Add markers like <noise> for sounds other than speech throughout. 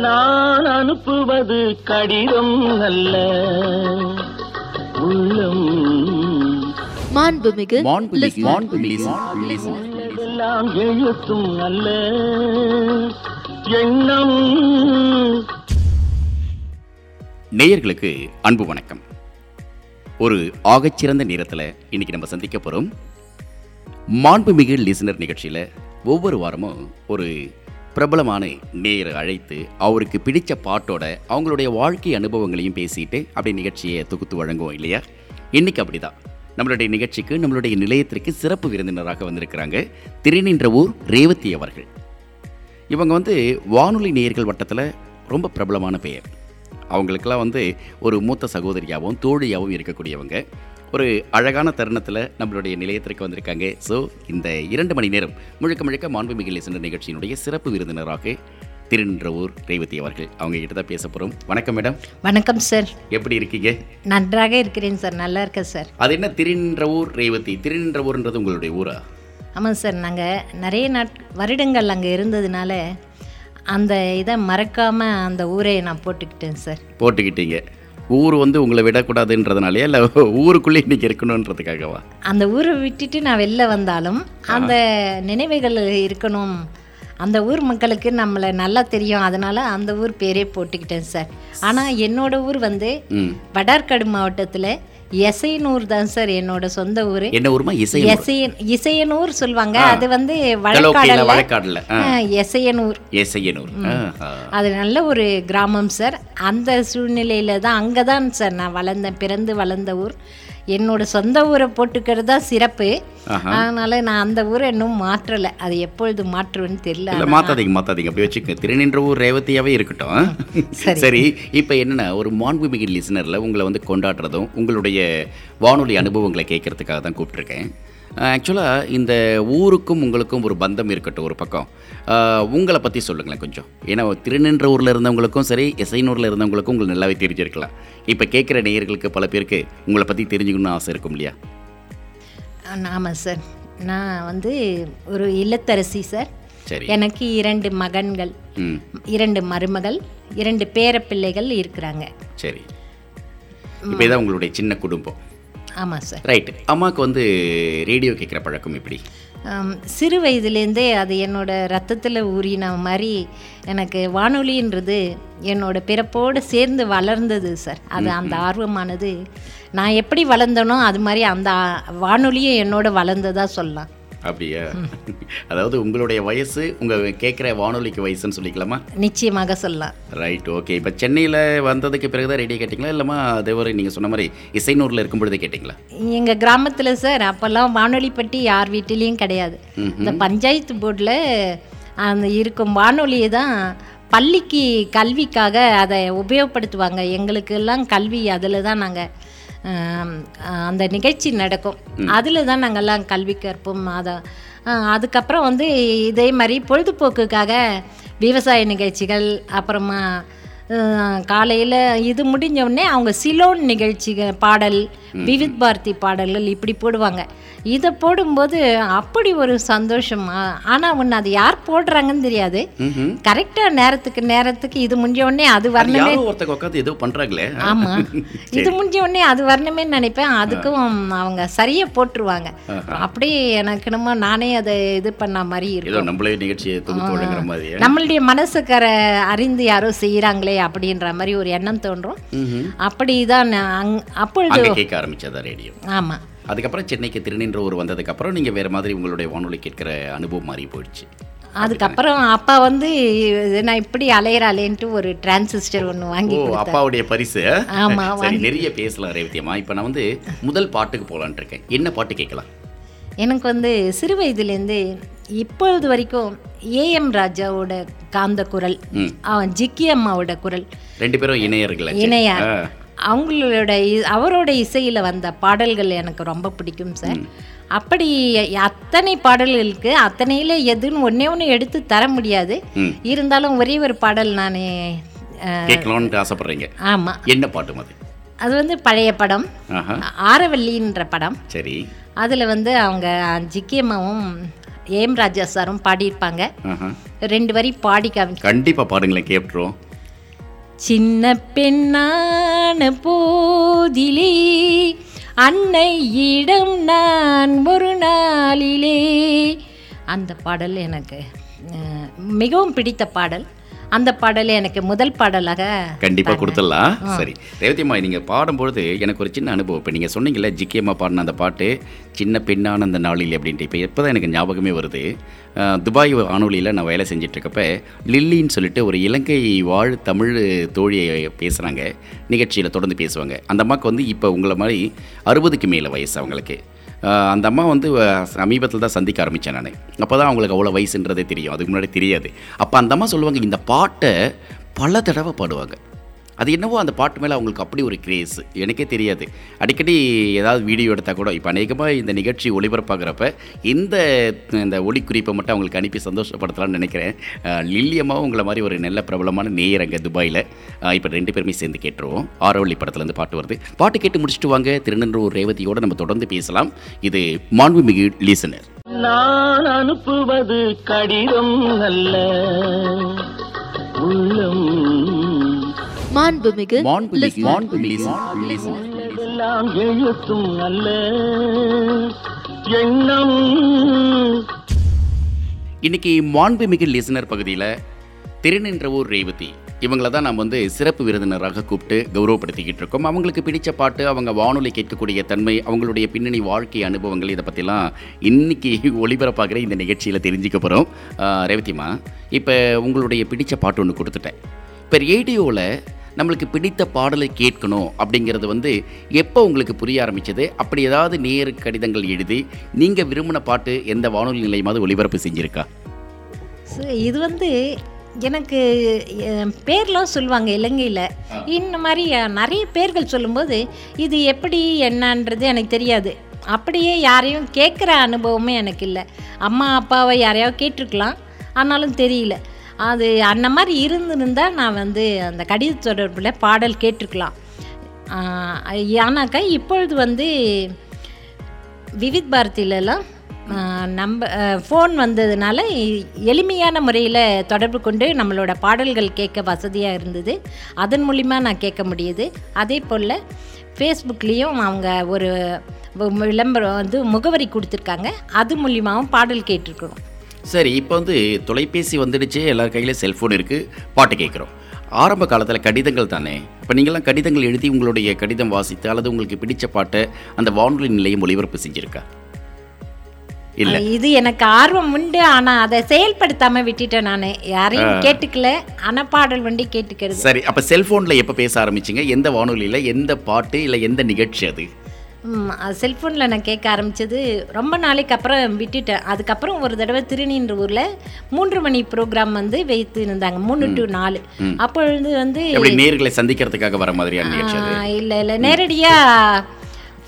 நான் அனுப்புவது கடிதம் அல்ல. உள்ளம். மாண்புமிகு எல்லாம் எழுத்தும் அல்ல. எண்ணம். நேயர்களுக்கு அன்பு வணக்கம். ஒரு ஆகச்சிறந்த நேரத்தில் இன்னைக்கு நம்ம சந்திக்க போகிறோம் மாண்புமிகு லிசனர் நிகழ்ச்சியில் ஒவ்வொரு வாரமும் ஒரு பிரபலமான நேர் அழைத்து அவருக்கு பிடித்த பாட்டோட அவங்களுடைய வாழ்க்கை அனுபவங்களையும் பேசிட்டு அப்படியே நிகழ்ச்சியை தொகுத்து வழங்குவோம் இல்லையா? இன்னைக்கு அப்படிதான். நம்மளுடைய நிகழ்ச்சிக்கு நம்மளுடைய நிலையத்திற்கு சிறப்பு விருந்தினராக வந்திருக்கிறாங்க திருநின்ற ஊர் ரேவதி அவர்கள். இவங்க வந்து வானொலி நேயர்கள் வட்டத்தில் ரொம்ப பிரபலமான பெயர். அவங்களுக்கெல்லாம் வந்து ஒரு மூத்த சகோதரியாகவும் தோழியாகவும் இருக்கக்கூடியவங்க. ஒரு அழகான தருணத்தில் நம்மளுடைய நிலையத்திற்கு வந்திருக்காங்க. ஸோ இந்த இரண்டு மணி நேரம் முழுக்க முழுக்க மாண்புமிகு லிசனர் நிகழ்ச்சியினுடைய சிறப்பு விருந்தினராக திருநின்றவூர் ரேவதி அவர்கள். அவங்க கிட்ட தான் பேச போகிறோம் வணக்கம் மேடம். வணக்கம் சார் எப்படி இருக்கீங்க? நன்றாக இருக்கிறேன் சார் நல்லா இருக்கேன் சார் அது என்ன திருநின்றவூர் ரேவதி? திருநின்றவூர்ன்றது உங்களுடைய ஊரா? ஆமாம் சார் நாங்கள் நிறைய நாட் வருடங்கள் அங்கே இருந்ததுனால அந்த இதை மறக்காமல் அந்த ஊரை நான் போட்டுக்கிட்டேன் சார் போட்டுக்கிட்டீங்க. ஊர் வந்து உங்களை விடக்கூடாதுன்றதுனாலயா? இல்லை ஊருக்குள்ளே இன்னைக்கு இருக்கணுன்றதுக்காகவா? அந்த ஊரை விட்டுட்டு நான் வெளில வந்தாலும் அந்த நினைவுகள் இருக்கணும். அந்த ஊர் மக்களுக்கு நம்மளை நல்லா தெரியும். அதனால் அந்த ஊர் பேரே போட்டுக்கிட்டேன் சார். ஆனால் என்னோட ஊர் வந்து வடார்காடு மாவட்டத்தில் எசையனூர் தான் சார் என்னோட சொந்த ஊர். என்ன ஊருமா? இசை எசையன் இசையனூர் சொல்லுவாங்க. அது வந்து வழக்காடில் ஆ, எசையனூர். ஏசையனூர் ஆஹா. அது நல்ல ஒரு கிராமம் சார். அந்த சூழ்நிலையில தான் அங்கே தான் சார் நான் வளர்ந்தேன் பிறந்து வளர்ந்த ஊர். என்னோட சொந்த ஊரை போட்டுக்கிறது தான் சிறப்பு. அதனால நான் அந்த ஊரை இன்னும் மாற்றலை. அது எப்பொழுது மாற்றுவேன்னு தெரியல. மாத்தாதீங்க மாத்தாதீங்க. அப்படி வச்சுக்க திருநின்ற ஊர் ரேவதியாவே இருக்கட்டும். சரி. இப்போ என்னன்னா ஒரு மாண்புமிகு லிசனர்ல உங்களை வந்து கொண்டாடுறதும் உங்களுடைய வானொலி அனுபவங்களை கேட்கறதுக்காக தான் கூப்பிட்டுருக்கேன். ஆக்சுவலாக இந்த ஊருக்கும் உங்களுக்கும் ஒரு பந்தம் இருக்கட்டும் ஒரு பக்கம். உங்களை பற்றி சொல்லுங்களேன் கொஞ்சம். ஏன்னா திருநின்ற ஊரில் இருந்தவங்களுக்கும் சரி எசைனூரில் இருந்தவங்களுக்கும் உங்களுக்கு நல்லாவே தெரிஞ்சிருக்கலாம். இப்போ கேட்குற நேயர்களுக்கு பல பேருக்கு உங்களை பற்றி தெரிஞ்சுக்கணும்னு ஆசை இருக்கும் இல்லையா? ஆமாம் சார். நான் வந்து ஒரு இல்லத்தரசி சார். சரி. எனக்கு இரண்டு மகன்கள் இரண்டு மருமகள் இரண்டு பேரப்பிள்ளைகள் இருக்கிறாங்க. சரி. இப்போ இதான் உங்களுடைய சின்ன குடும்பம். ஆமாம் சார். ரைட் அம்மாவுக்கு வந்து ரேடியோ கேட்குற பழக்கம் எப்படி? சிறு வயதுலேருந்தே அது என்னோட ரத்தத்தில் ஊறின மாதிரி எனக்கு வானொலின்றது என்னோட பிறப்போடு சேர்ந்து வளர்ந்தது சார். அது அந்த ஆர்வமானது. நான் எப்படி வளர்ந்தனோ அது மாதிரி அந்த வானொலியும் என்னோட வளர்ந்ததா சொல்லலாம். அப்படியா? அதாவது உங்களுடைய வயசு உங்கள் கேட்குற வானொலிக்கு வயசுன்னு சொல்லிக்கலாமா? நிச்சயமாக சொல்லலாம். ரைட் ஓகே இப்போ சென்னையில் வந்ததுக்கு பிறகு தான் ரேடியோ கேட்டிங்களா? இல்லைம்மா அதே ஒரு நீங்கள் சொன்ன மாதிரி இசைனூரில் இருக்கும் பொழுதே கேட்டிங்களா? எங்கள் கிராமத்தில் சார் அப்போல்லாம் வானொலி பற்றி யார் வீட்டிலையும் கிடையாது. இந்த பஞ்சாயத்து போர்டில் அந்த இருக்கும் வானொலியை தான் பள்ளிக்கு கல்விக்காக அதை உபயோகப்படுத்துவாங்க. எங்களுக்கெல்லாம் கல்வி அதில் தான் நாங்கள் அந்த நிகழ்ச்சி நடக்கும். அதில் தான் நாங்கள்லாம் கல்வி கற்போம். அதை அதுக்கப்புறம் வந்து இதே மாதிரி பொழுதுபோக்குக்காக விவசாய நிகழ்ச்சிகள் அப்புறமா காலையில் இது முடிஞ்ச உடனே அவங்க சிலோன் நிகழ்ச்சிகள் பாடல் விவித் பாரதி பாடல்கள் இப்படி போடுவாங்க. இதை போடும்போது அப்படி ஒரு சந்தோஷம். ஆனால் ஒன்று அது யார் போடுறாங்கன்னு தெரியாது. கரெக்டாக நேரத்துக்கு நேரத்துக்கு இது முடிஞ்ச உடனே அது வரணுமே. ஒருத்தங்க உட்காந்து ஏதோ பண்ணுறாங்களே ஆமாம் <laughs> இது முடிஞ்ச உடனே அது வரணுமே நினைப்பேன். அதுக்கும் அவங்க சரியாக போட்டுருவாங்க. அப்படியே எனக்கு என்னமோ நானே அதை இது பண்ண மாதிரி இருக்கும். நம்மளே நிகழ்ச்சியை நம்மளுடைய மனசுக்கர அறிந்து யாரோ செய்கிறாங்களே அப்படின்ற மாதிரி ஒரு எண்ணம் தோன்றும். அப்படிதான் நான் அங்- அப்பொழுது கேட்க ஆரம்பிச்சதா ரேடியோ? ஆமாம் அதுக்கப்புறம் சென்னைக்கு திருநின்ற ஊர் வந்ததுக்கப்புறம் நீங்கள் வேறு மாதிரி உங்களுடைய வானொலி கேட்குற அனுபவம் மாறி போயிடுச்சு. அதுக்கப்புறம் அப்பா வந்து நான் இப்படி அலையிறாளேன்ட்டு ஒரு டிரான்சிஸ்டர் ஒன்று வாங்கி. அப்பாவுடைய பரிசு. ஆமா, சரி நிறைய பேசலாம் ரேவதியம்மா. இப்போ நான் வந்து முதல் பாட்டுக்கு போகலான்ட்டு இருக்கேன். என்ன பாட்டு கேட்கலாம்? எனக்கு வந்து சிறு வயதுலேருந்து இப்பொழுது வரைக்கும் ஏஎம் ராஜாவோட காந்த குரல் அவன் ஜிக்கி அம்மாவோட குரல். ரெண்டு பேரும் இணையர்களா இணையா? அவங்களோட அவரோட இசையில் வந்த பாடல்கள் எனக்கு ரொம்ப பிடிக்கும் சார். அப்படி அத்தனை பாடல்களுக்கு அத்தனையில் எதுன்னு ஒன்றே ஒன்று எடுத்து தர முடியாது. இருந்தாலும் ஒரே ஒரு பாடல் நான் கேட்கலாம்னு ஆசைப்படுறீங்க. ஆமாம் என்ன பாட்டு அது அது வந்து பழைய படம். ஆரவல்லின்ற படம். சரி. அதில் வந்து அவங்க ஜிக்கியம்மாவும் ஏம் ராஜா சாரும் பாடியிருப்பாங்க. ரெண்டு வரி பாடி காமி கண்டிப்பா பாடுங்களேன் கேட்டுருவோம். சின்ன பெண்ணான போதிலே அன்னையிடம் நான் ஒரு நாளிலே. அந்த பாடல் எனக்கு மிகவும் பிடித்த பாடல். அந்த பாடல் எனக்கு முதல் பாடலாக கண்டிப்பாக கொடுத்துடலாம். சரி. ரேவதியம்மா நீங்கள் பாடும்பொழுது எனக்கு ஒரு சின்ன அனுபவம். இப்போ நீங்கள் சொன்னீங்கல்ல ஜிக்கியம்மா பாடின அந்த பாட்டு சின்ன பெண்ணான அந்த நாளில் அப்படின்ட்டு. இப்போ எப்போ தான் எனக்கு ஞாபகமே வருது. துபாய் வானொலியில் நான் வேலை செஞ்சிட்ருக்கப்ப லில்லின்னு சொல்லிட்டு ஒரு இலங்கை வாழ் தமிழ் தோழியை பேசுகிறாங்க நிகழ்ச்சியில் தொடர்ந்து பேசுவாங்க. அந்த அம்மாவுக்கு வந்து இப்போ உங்களை மாதிரி அறுபதுக்கு மேலே வயசு அவங்களுக்கு. அந்த அம்மா வந்து சமீபத்தில் தான் சந்திக்க ஆரம்பித்தேன் நான். அப்போ தான் அவங்களுக்கு அவ்வளோ வயசுன்றதே தெரியும். அதுக்கு முன்னாடி தெரியாது. அப்போ அந்த அம்மா சொல்லுவாங்க இந்த பாட்டை பல தடவை பாடுவாங்க. அது என்னவோ அந்த பாட்டு மேலே அவங்களுக்கு அப்படி ஒரு கிரேஸ் எனக்கே தெரியாது. அடிக்கடி ஏதாவது வீடியோ எடுத்தால் கூட இப்போ அநேகமாக இந்த நிகழ்ச்சி ஒளிபரப்பாகிறப்ப இந்த இந்த ஒளிக்குறிப்பை மட்டும் அவங்களுக்கு அனுப்பி சந்தோஷப்படுத்தலாம்னு நினைக்கிறேன். லில்லியமாக உங்களை மாதிரி ஒரு நல்ல பிரபலமான நேயர் அங்கே துபாயில் இப்போ ரெண்டு பேருமே சேர்ந்து கேட்டுருவோம். ஆரோவள்ளி படத்துலேருந்து பாட்டு வருது. பாட்டு கேட்டு முடிச்சுட்டு வாங்க. திருநென்றூர் ரேவதியோடு நம்ம தொடர்ந்து பேசலாம். இது மாண்புமிகு லீசனர். நான் அனுப்புவது கடிதம் அல்ல. உள்ளம் மாண்புமிகு. எல்லாம் எழுத்தும் அல்ல எண்ணம் இன்னைக்கு மாண்புமிகு லிசனர் பகுதியில் திருநின்றவூர் ரேவதி. இவங்கள தான் நம்ம வந்து சிறப்பு விருந்தினராக கூப்பிட்டு கௌரவப்படுத்திக்கிட்டு இருக்கோம். அவங்களுக்கு பிடிச்ச பாட்டு அவங்க வானொலி கேட்கக்கூடிய தன்மை அவங்களுடைய பின்னணி வாழ்க்கை அனுபவங்கள் இதை பற்றிலாம் இன்னைக்கு ஒளிபரப்பாகிற இந்த நிகழ்ச்சியில் தெரிஞ்சுக்க போகிறோம் ரேவதிமா இப்போ உங்களுடைய பிடிச்ச பாட்டு ஒன்று கொடுத்துட்டேன். இப்போ ரேடியோவில் நம்மளுக்கு பிடித்த பாடலை கேட்கணும் அப்படிங்கிறது வந்து எப்போ உங்களுக்கு புரிய ஆரம்பிச்சது? அப்படி ஏதாவது நேரு கடிதங்கள் எழுதி நீங்கள் விரும்பின பாட்டு எந்த வானொலி நிலையமாவது ஒளிபரப்பு செஞ்சிருக்கா? So, இது வந்து எனக்கு பேர்லாம் சொல்லுவாங்க இலங்கையில். இந்த மாதிரி நிறைய பேர்கள் சொல்லும்போது இது எப்படி என்னன்றது எனக்கு தெரியாது. அப்படியே யாரையும் கேட்குற அனுபவமே எனக்கு இல்லை. அம்மா அப்பாவை யாரையாவது கேட்டிருக்கலாம். ஆனாலும் தெரியல. அது அந்த மாதிரி இருந்திருந்தா நான் வந்து அந்த கடித தொடர்பில் பாடல் கேட்டிருக்கலாம் ஆனாக்கா இப்பொழுது வந்து விவித் பாரதியிலலாம் நம்ப ஃபோன் வந்ததுனால எளிமையான முறையில் தொடர்பு கொண்டு நம்மளோட பாடல்கள் கேட்க வசதியாக இருந்தது. அதன் மூலிமா நான் கேட்க முடியுது. அதே போல் ஃபேஸ்புக்லேயும் அவங்க ஒரு விளம்பரம் வந்து முகவரி கொடுத்துருக்காங்க. அது மூலிமாவும் பாடல் கேட்டிருக்கிறோம். சரி இப்போ வந்து தொலைபேசி வந்துடுச்சு எல்லார் கையிலும் செல்ஃபோன் இருக்குது பாட்டு கேட்குறோம் ஆரம்ப காலத்தில் கடிதங்கள் தானே? இப்போ நீங்களாம் கடிதங்கள் எழுதி உங்களுடைய கடிதம் வாசித்து அல்லது உங்களுக்கு பிடிச்ச பாட்டை அந்த வானொலி நிலையம் ஒளிபரப்பு செஞ்சிருக்கா? இல்லை. இது எனக்கு ஆர்வம் உண்டு ஆனால் அதை செயல்படுத்தாமல் விட்டுட்டேன் நான். யாரையும் கேட்டுக்கல ஆனால் பாடல் வண்டி கேட்டுக்கிறது. சரி அப்போ செல்ஃபோனில் எப்போ பேச ஆரம்பிச்சிங்க? எந்த வானொலியில் எந்த பாட்டு இல்லை எந்த நிகழ்ச்சி அது? செல்ஃபோனில் நான் கேட்க ஆரம்பிச்சது ரொம்ப நாளைக்கு அப்புறம் விட்டுட்டேன். அதுக்கப்புறம் ஒரு தடவை திருநீன்ற ஊரில் மூன்று மணி ப்ரோக்ராம் வந்து வைத்து இருந்தாங்க. மூணு டு நாலு. அப்பொழுது வந்து நேர்களை சந்திக்கிறதுக்காக வர மாதிரியான இல்லை இல்லை. நேரடியாக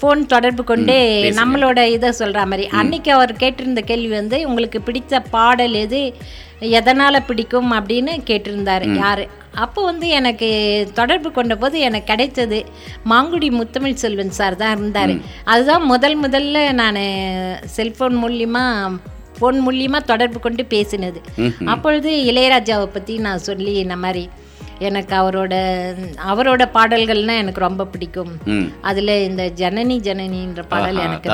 ஃபோன் தொடர்பு கொண்டு நம்மளோட இதை சொல்கிற மாதிரி. அன்னைக்கு அவர் கேட்டிருந்த கேள்வி வந்து உங்களுக்கு பிடித்த பாடல் எது? எதனால் பிடிக்கும் அப்படின்னு கேட்டிருந்தார் யார்? அப்போ வந்து எனக்கு தொடர்பு கொண்ட போது எனக்கு கிடைத்தது மாங்குடி முத்தமிழ் செல்வன் சார் தான் இருந்தார். அதுதான் முதல் முதல்ல நான் செல்ஃபோன் மூலியமா ஃபோன் மூலியமா தொடர்பு கொண்டு பேசினது. அப்பொழுது இளையராஜாவை பற்றி நான் சொல்லி இந்த மாதிரி எனக்கு அவரோட அவரோட பாடல்கள்னா எனக்கு ரொம்ப பிடிக்கும். அதில் இந்த ஜனனி ஜனனின்ற பாடல் எனக்கு?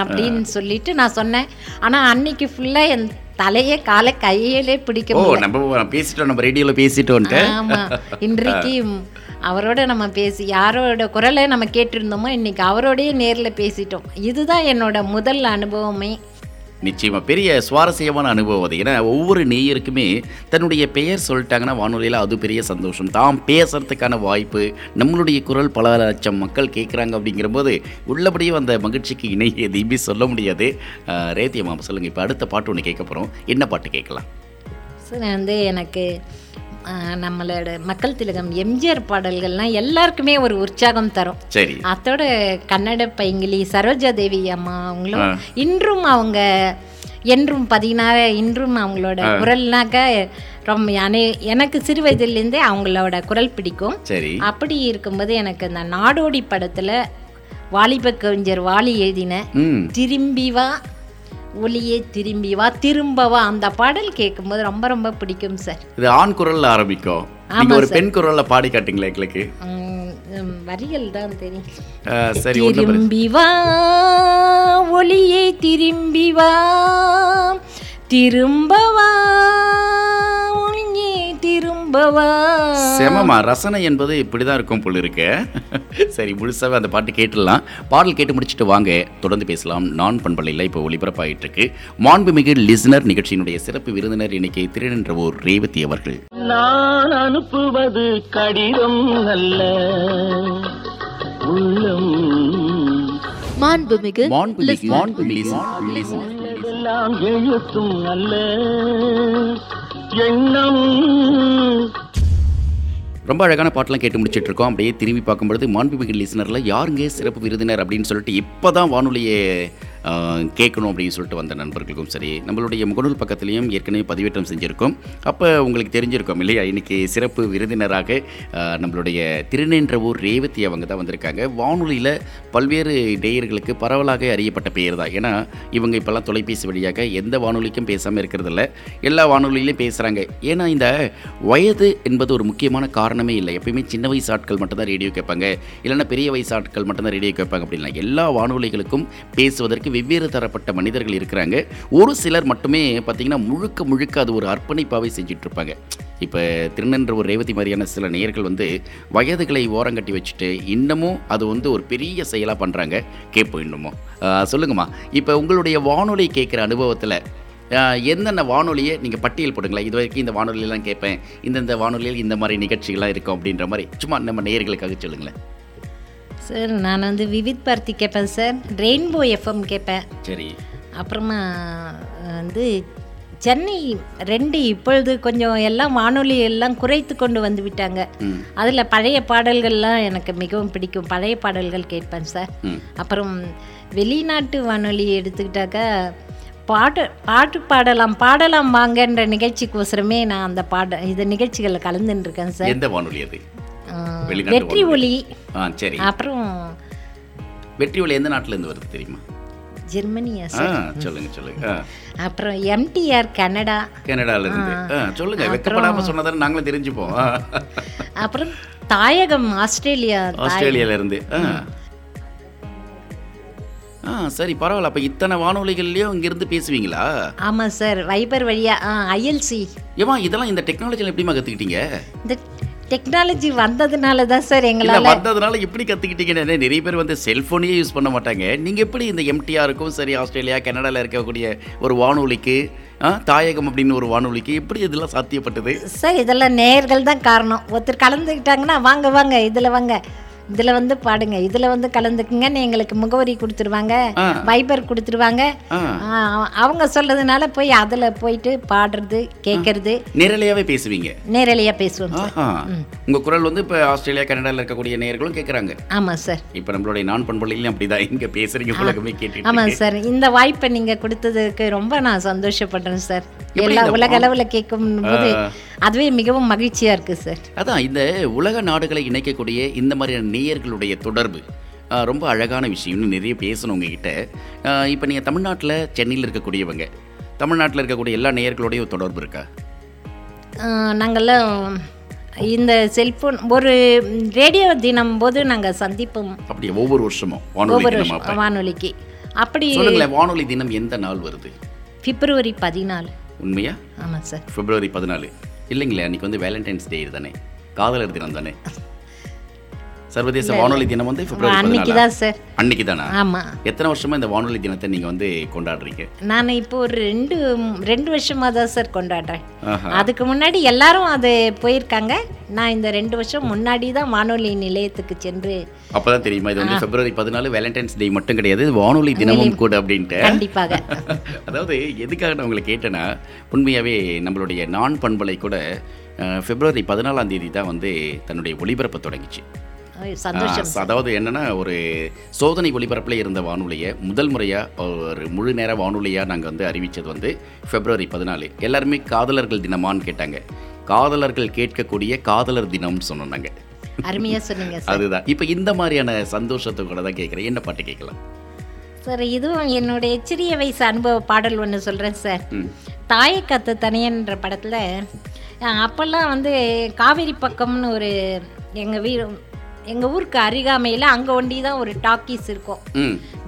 அப்படின்னு சொல்லிட்டு நான் சொன்னேன். ஆனால் அன்னைக்கு ஃபுல்லாக என் தலையே காலை கையிலே பிடிக்க நம்ம பேசிட்டோம் நம்ம ரேடியோவில் பேசிட்டோன்ட்டு. ஆமா. இன்றைக்கு அவரோட நம்ம பேசி யாரோட குரலை நம்ம கேட்டிருந்தோமோ இன்னைக்கு அவரோடயே நேரில் பேசிட்டோம். இதுதான் என்னோட முதல் அனுபவமே. நிச்சயமாக பெரிய சுவாரஸ்யமான அனுபவம் அது. ஏன்னா ஒவ்வொரு நேயருக்குமே தன்னுடைய பெயர் சொல்லிட்டாங்கன்னா வானொலியில் அது பெரிய சந்தோஷம். தாம் பேசுகிறதுக்கான வாய்ப்பு நம்மளுடைய குரல் பல லட்சம் மக்கள் கேட்குறாங்க அப்படிங்கிறபோது உள்ளபடியும் அந்த மகிழ்ச்சிக்கு இணை எதையுமே சொல்ல முடியாது. ரேத்தியம்மா சொல்லுங்கள் இப்போ அடுத்த பாட்டு ஒன்று கேட்க போகிறோம் என்ன பாட்டு கேட்கலாம்? சரி வந்து எனக்கு நம்மளோட மக்கள் திலகம் எம்ஜிஆர் பாடல்கள்லாம் எல்லாருக்குமே ஒரு உற்சாகம் தரும். சரி. அதோட கன்னட பைங்கிலி சரோஜா தேவி அம்மா அவங்களும் இன்றும் அவங்க என்றும் பதினாறு இன்றும் அவங்களோட குரல்னாக்க ரொம்ப அனை எனக்கு சிறு வயதிலேருந்தே அவங்களோட குரல் பிடிக்கும். சரி. அப்படி இருக்கும்போது எனக்கு அந்த நாடோடி படத்துல வாலிப கவிஞர் வாலி எழுதின திரும்பி வா ஒளியே திரும்பி வா திரும்ப வா. அந்த பாடல் கேட்கும்போது ரொம்ப ரொம்ப பிடிக்கும் சார் இது ஆண் குரலில் ஆரம்பிக்கும். நீங்க ஒரு பெண் குரல்ல பாடி காட்டுங்களேன் எங்களுக்கு. வரிகள் தான் தெரியும். சரி திரும்பி வா ஒளியை திரும்பி வா. திரும்ப வா ஒளியே திரும்ப வா செமமா ரசனை என்பது இப்படிதான் இருக்கும் போல இருக்கு. சரி முழுசாவே அந்த பாட்டு கேட்டுடலாம். பாடல் கேட்டு முடிச்சுட்டு வாங்க. தொடர்ந்து பேசலாம். நான் பண்பலையில் இப்போ ஒளிபரப்பாயிட்டு இருக்கு மாண்புமிகு லிசனர் நிகழ்ச்சியினுடைய சிறப்பு விருந்தினர் இன்னைக்கு திருநின்றவோர் ரேவதி அவர்கள். நான் அனுப்புவது கடிதம் அல்ல உள்ளம் மாண்புமிகு. எல்லாம் எழுத்தும் எண்ணம். ரொம்ப அழகான பாட்டெல்லாம் கேட்டு முடிச்சிட்டு இருக்கோம் அப்படியே திரும்பி பார்க்கும்பொழுது மாண்புமிகு லிசனரில் யாருங்க சிறப்பு விருந்தினர் அப்படின்னு சொல்லிட்டு இப்போ தான் வானொலியை கேட்கணும் அப்படின்னு சொல்லிட்டு வந்த நண்பர்களுக்கும் சரி நம்மளுடைய முகநூல் பக்கத்துலேயும் ஏற்கனவே பதிவேற்றம் செஞ்சுருக்கோம். அப்போ உங்களுக்கு தெரிஞ்சிருக்கோம் இல்லையா? இன்னைக்கு சிறப்பு விருந்தினராக நம்மளுடைய திருநென்றவூர் ரேவதி அவங்க தான் வந்திருக்காங்க. வானொலியில் பல்வேறு நேயர்களுக்கு பரவலாக அறியப்பட்ட பெயர் தான். ஏன்னா இவங்க இப்போல்லாம் தொலைபேசி வழியாக எந்த வானொலிக்கும் பேசாமல் இருக்கிறதில்ல. எல்லா வானொலியிலையும் பேசுகிறாங்க ஏன்னா இந்த வயது என்பது ஒரு முக்கியமான காரணமே இல்லை. எப்பயுமே சின்ன வயசு ஆட்கள் மட்டும்தான் ரேடியோ கேட்பாங்க. இல்லைன்னா பெரிய வயசு ஆட்கள் மட்டும்தான் ரேடியோ கேட்பாங்க அப்படின்னா எல்லா வானொலிகளுக்கும் பேசுவதற்கு வெவ்வேறு தரப்பட்ட மனிதர்கள் இருக்கிறாங்க. ஒரு சிலர் மட்டுமே பார்த்தீங்கன்னா முழுக்க முழுக்க அது ஒரு அர்ப்பணிப்பாகவே செஞ்சுட்டு இருப்பாங்க இப்போ திருநென்ற ஒரு ரேவதி மாதிரியான சில நேயர்கள் வந்து வயதுகளை ஓரங்கட்டி வச்சுட்டு இன்னமும் அது வந்து ஒரு பெரிய செயலாக பண்ணுறாங்க கேட்போம் இன்னமும். சொல்லுங்கம்மா. இப்போ உங்களுடைய வானொலி கேட்குற அனுபவத்தில் என்னென்ன வானொலியை நீங்கள் பட்டியல் போடுங்களேன். இது வரைக்கும் இந்த வானொலியெல்லாம் கேட்பேன். இந்தந்த வானொலியில் இந்த மாதிரி நிகழ்ச்சிகள்லாம் இருக்கும் அப்படின்ற மாதிரி. சும்மா நம்ம நேயர்களுக்காக சொல்லுங்களேன். சார் நான் வந்து விவித் பாரதி கேட்பேன் சார். ரெயின்போ எஃப்எம் கேட்பேன். சரி. அப்புறமா வந்து சென்னை ரெண்டு இப்பொழுது கொஞ்சம் எல்லாம் வானொலி எல்லாம் குறைத்து கொண்டு வந்து விட்டாங்க. அதில் பழைய பாடல்கள்லாம் எனக்கு மிகவும் பிடிக்கும். பழைய பாடல்கள் கேட்பேன் சார். அப்புறம் வெளிநாட்டு வானொலி எடுத்துக்கிட்டாக்கா பாட்டு பாட்டு பாடலாம் பாடலாம் வாங்கன்ற நிகழ்ச்சிக்கோசரமே நான் அந்த பாட இந்த நிகழ்ச்சிகளில் கலந்துன்னு இருக்கேன் சார். எந்த வானொலி அது? வெற்றி ஒளி. சரி. அப்புறம் வெற்றி ஒலி எந்த நாட்டுல இருந்து வருது தெரியுமா? ஜெர்மனியா சொல்லுங்க சொல்லுங்க. அப்புறம் எம்டிஆர் கனடா. கனடால இருந்து சொல்லுங்க வெக்கப்படாம சொன்னதானே நாங்களும் தெரிஞ்சுப்போம். அப்புறம் தாயகம் ஆஸ்திரேலியா ஆஸ்திரேலியால இருந்து ஆ. சரி பரவாயில்ல. அப்ப இத்தனை வானொலிகள்லயும் இங்கிருந்து பேசுவீங்களா? ஆமாம் சார். வைபர் வழியா ஆ ஐஎல்சி. ஏமா இதெல்லாம் இந்த டெக்னாலஜில எப்படிமா கத்துக்கிட்டீங்க? இந்த டெக்னாலஜி வந்ததுனால தான் சார் எங்களால் வந்ததுனால எப்படி கத்துக்கிட்டீங்கன்னு நிறைய பேர் வந்து செல்போனையே யூஸ் பண்ண மாட்டாங்க. நீங்க எப்படி இந்த எம்டிஆருக்கும் சரி ஆஸ்திரேலியா கனடால இருக்கக்கூடிய ஒரு வானொலிக்கு தாயகம் அப்படின்னு ஒரு வானொலிக்கு எப்படி இதெல்லாம் சாத்தியப்பட்டது? சார் இதெல்லாம் நேயர்கள் தான் காரணம். ஒருத்தர் கலந்துக்கிட்டாங்கன்னா வாங்க வாங்க இதில் வாங்க. இதில் வந்து பாடுங்க. இதில் வந்து கலந்துக்குங்கன்னு எங்களுக்கு முகவரி கொடுத்துருவாங்க. வைபர் கொடுத்துருவாங்க. அவங்க சொல்றதுனால போய் அதில் போயிட்டு பாடுறது கேட்கறது நேரலையாவே பேசுவீங்க. நேரலையாக பேசுவோம் உங்க குரல் வந்து இப்ப ஆஸ்திரேலியா கனடால இருக்கக்கூடிய நேயர்களும் கேக்குறாங்க. ஆமாம் சார். இப்ப நம்மளுடைய நான் பண்பலையிலும் அப்படிதான். இங்க பேசுறீங்க உலகமே ஆமாம் இருக்கு. சார். இந்த வாய்ப்பை நீங்கள் கொடுத்ததுக்கு ரொம்ப நான் சந்தோஷப்படுறேன் சார். எல்லா உலக அளவில் கேட்கும் போது. அதுவே மிகவும் மகிழ்ச்சியாக இருக்குது சார். அதான் இந்த உலக நாடுகளை இணைக்கக்கூடிய இந்த மாதிரியான நேயர்களுடைய தொடர்பு ரொம்ப அழகான விஷயம். இன்னும் நிறைய பேசணும் உங்ககிட்ட. இப்போ நீங்கள் தமிழ்நாட்டில் சென்னையில் இருக்கக்கூடியவங்க தமிழ்நாட்டில் இருக்கக்கூடிய எல்லா நேயர்களோடையும் தொடர்பு இருக்கா? நாங்கள்லாம் இந்த செல்ஃபோன் ஒரு ரேடியோ தினம் போது நாங்கள் சந்திப்போம். அப்படியே? ஒவ்வொரு வருஷமும் ஒவ்வொரு. வானொலிக்கு. அப்படி வானொலி தினம் எந்த நாள் வருது? பிப்ரவரி பதினாலு. உண்மையா? ஆமாம் சார். பிப்ரவரி பதினாலு. இல்லைங்களே அன்னைக்கு வந்து வேலண்டைன்ஸ் டே தானே? காதலர் தினம் தானே? சர்வதேச வானொலி தினம் வந்து பிப்ரவரி அன்னைக்கு தான் சார். அன்னைக்கு தானா ஆமாம் எத்தனை வருஷமா இந்த வானொலி தினத்தை நீங்க வந்து கொண்டாடுறீங்க? நான் இப்போ ஒரு ரெண்டு ரெண்டு வருஷமாக தான் சார் கொண்டாடுறேன். அதுக்கு முன்னாடி எல்லாரும் அது போயிருக்காங்க. நான் இந்த ரெண்டு வருஷம் முன்னாடி தான் வானொலி நிலையத்துக்கு சென்று அப்பதான் தெரியுமா இது வந்து பிப்ரவரி பதினாலு வேலண்டைன்ஸ் டே மட்டும் கிடையாது வானொலி தினமும் கூட அப்படின்ட்டு. கண்டிப்பாக. <laughs> அதாவது எதுக்காக நான் உங்களை கேட்டேன்னா உண்மையாவே நம்மளுடைய நான் பண்பலை கூட பிப்ரவரி பதினாலாம் தேதி தான் வந்து தன்னுடைய ஒளிபரப்பை தொடங்கிச்சு. சந்தோஷம். அதாவது என்னன்னா ஒரு சோதனை ஒளிபரப்பில் இருந்த வானொலியை முதல் முறையாக ஒரு முழு நேர வானொலியாக நாங்கள் வந்து அறிவித்தது வந்து பிப்ரவரி பதினாலு. எல்லாருமே காதலர்கள் தினமான்னு கேட்டாங்க. காதலர்கள் கேட்கக்கூடிய காதலர் தினம்னு சொன்னோம் நாங்க. அருமையாக சொன்னீங்க அதுதான். இப்போ இந்த மாதிரியான சந்தோஷத்தை கூட தான் கேட்குறேன். என்ன பாட்டு கேட்கலாம்? சார் இதுவும் என்னுடைய சிறிய வயசு அனுபவ பாடல் ஒன்று சொல்கிறேன் சார். தாயை கத்த தனியன்ற படத்தில் அப்போல்லாம் வந்து காவேரி பக்கம்னு ஒரு எங்கள் வீடு எங்கள் ஊருக்கு அருகாமையில் அங்கே ஒண்டி தான் ஒரு டாக்கீஸ் இருக்கும்.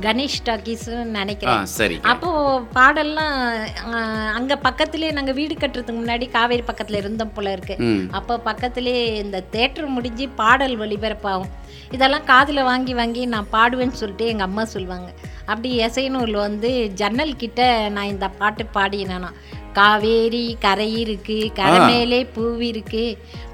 கணேஷ் டாக்கீஸ்னு நினைக்கிறேன். சரி. அப்போ பாடல்லாம் அங்க பக்கத்துலேயே நாங்க வீடு கட்டுறதுக்கு முன்னாடி காவேரி பக்கத்துல இருந்தோம் போல இருக்கு. அப்போ பக்கத்துலேயே இந்த தேட்டர் முடிஞ்சு பாடல் ஒளிபரப்பாகும் இதெல்லாம் காதுல வாங்கி வாங்கி நான் பாடுவேன்னு சொல்லிட்டு எங்க அம்மா சொல்லுவாங்க. அப்படி எசைனூரில் வந்து ஜன்னல் கிட்ட நான் இந்த பாட்டு பாடினேனா. காவேரி கரை இருக்கு கரை மேலே பூவி இருக்கு.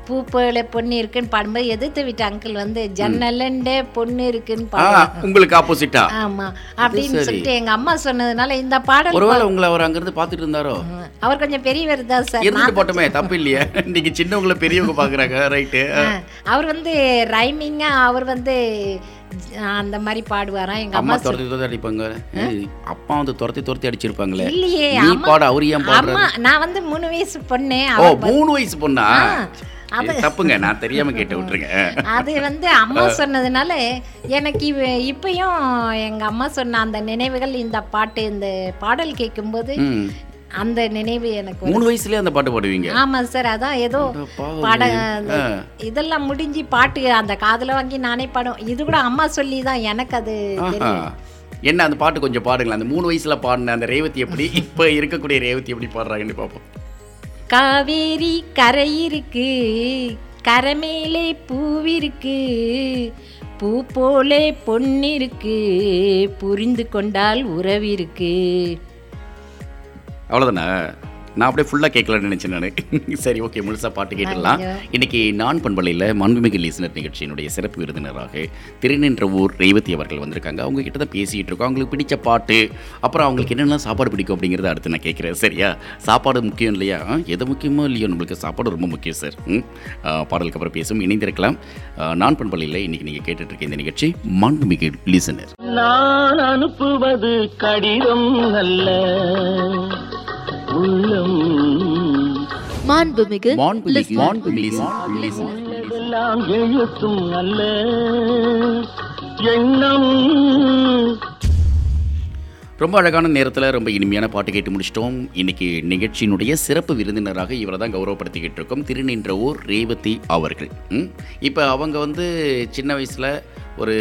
பூ போல பொண்ணு இருக்குன்னு பாடும்போது எதிர்த்து வீட்டு அங்கிள் வந்து ஜன்னலண்ட பொண்ணு இருக்குன்னு பாடுவாங்க உங்களுக்கு ஆப்போசிட்டா ஆமா. அப்படின்னு. சொல்லிட்டு எங்க அம்மா சொன்னதுனால இந்த பாடல் ஒருவேளை உங்களை அவர் அங்கிருந்து பார்த்துட்டு இருந்தாரோ? அவர் கொஞ்சம் பெரியவர் தான் சார். இருந்துட்டு போட்டோமே தப்பு இல்லையே. நீங்க சின்னவங்களை பெரியவங்க பாக்குறாங்க ரைட்டு அவர் வந்து ரைமிங்கா அவர் வந்து அந்த மாதிரி பாடுவாராம் எங்க அம்மா துரத்தி துரத்தி அடிப்பாங்க. அப்பா வந்து துரத்தி துரத்தி அடிச்சிருப்பாங்களே. இல்லையே நீ பாட அவர் ஏன் பாடுற நான் வந்து மூணு வயசு பொண்ணு ஓ மூணு வயசு பொண்ணா? தப்புங்க நான் தெரியாம கேட்டு விட்டுருங்க அது வந்து அம்மா சொன்னதுனால எனக்கு இப்பயும் எங்க அம்மா சொன்ன அந்த நினைவுகள் இந்த பாட்டு இந்த பாடல் கேட்கும்போது. அந்த நினைவு எனக்கு. மூணு வயசுலயே அந்த பாட்டு பாடுவீங்க ஆமா சார் அதான் ஏதோ. பாட. இதெல்லாம் முடிஞ்சு பாட்டு அந்த காதுல வாங்கி நானே பாடும் இது கூட அம்மா சொல்லி தான் எனக்கு அது என்ன அந்த பாட்டு கொஞ்சம் பாடுங்களேன் அந்த மூணு வயசுல பாடின அந்த ரேவதி எப்படி இப்ப இருக்கக்கூடிய ரேவதி எப்படி பாடுறாங்கன்னு பார்ப்போம் காவேரி கரை இருக்கு கரை மேலே பூவிருக்கு பூ போலே பொன்னிருக்கு புரிந்து கொண்டால் உறவிருக்கு அவ்வளோதானே நான் அப்படியே ஃபுல்லாக கேட்கலான்னு நினச்சேன் நான். <laughs> சரி ஓகே முழுசாக பாட்டு கேட்டுடலாம். ஐயோ. இன்னைக்கு நான் பண்பலையில் மாண்புமிகு லிசனர் நிகழ்ச்சியினுடைய சிறப்பு விருந்தினராக திருநின்ற ஊர் ரேவதி அவர்கள் வந்திருக்காங்க. அவங்க கிட்ட தான் பேசிகிட்டு இருக்கோம். அவங்களுக்கு பிடிச்ச பாட்டு அப்புறம் அவங்களுக்கு என்னென்ன சாப்பாடு பிடிக்கும் அப்படிங்கிறத அடுத்து நான் கேட்குறேன். சரியா? சாப்பாடு முக்கியம் இல்லையா? எது முக்கியமோ இல்லையோ நம்மளுக்கு சாப்பாடு ரொம்ப முக்கியம் சார் பாடலுக்கு அப்புறம் பேசும் இணைந்திருக்கலாம். நான் பண்பலையில் இன்னைக்கு நீங்கள் கேட்டுட்டு இருக்க இந்த நிகழ்ச்சி மாண்புமிகு லிசனர். நான் அனுப்புவது கடிதம் அல்ல. உள்ளம். மாண்புமிகு எழுத்தும் அல்ல. எண்ணம். ரொம்ப அழகான நேரத்தில் ரொம்ப இனிமையான பாட்டு கேட்டு முடிச்சிட்டோம். இன்னைக்கு நிகழ்ச்சியினுடைய சிறப்பு விருந்தினராக இவரை தான் கௌரவப்படுத்திக்கிட்டு இருக்கோம். திருநின்ற ஊர் ரேவதி அவர்கள். இப்போ அவங்க வந்து சின்ன வயசில் ஒரு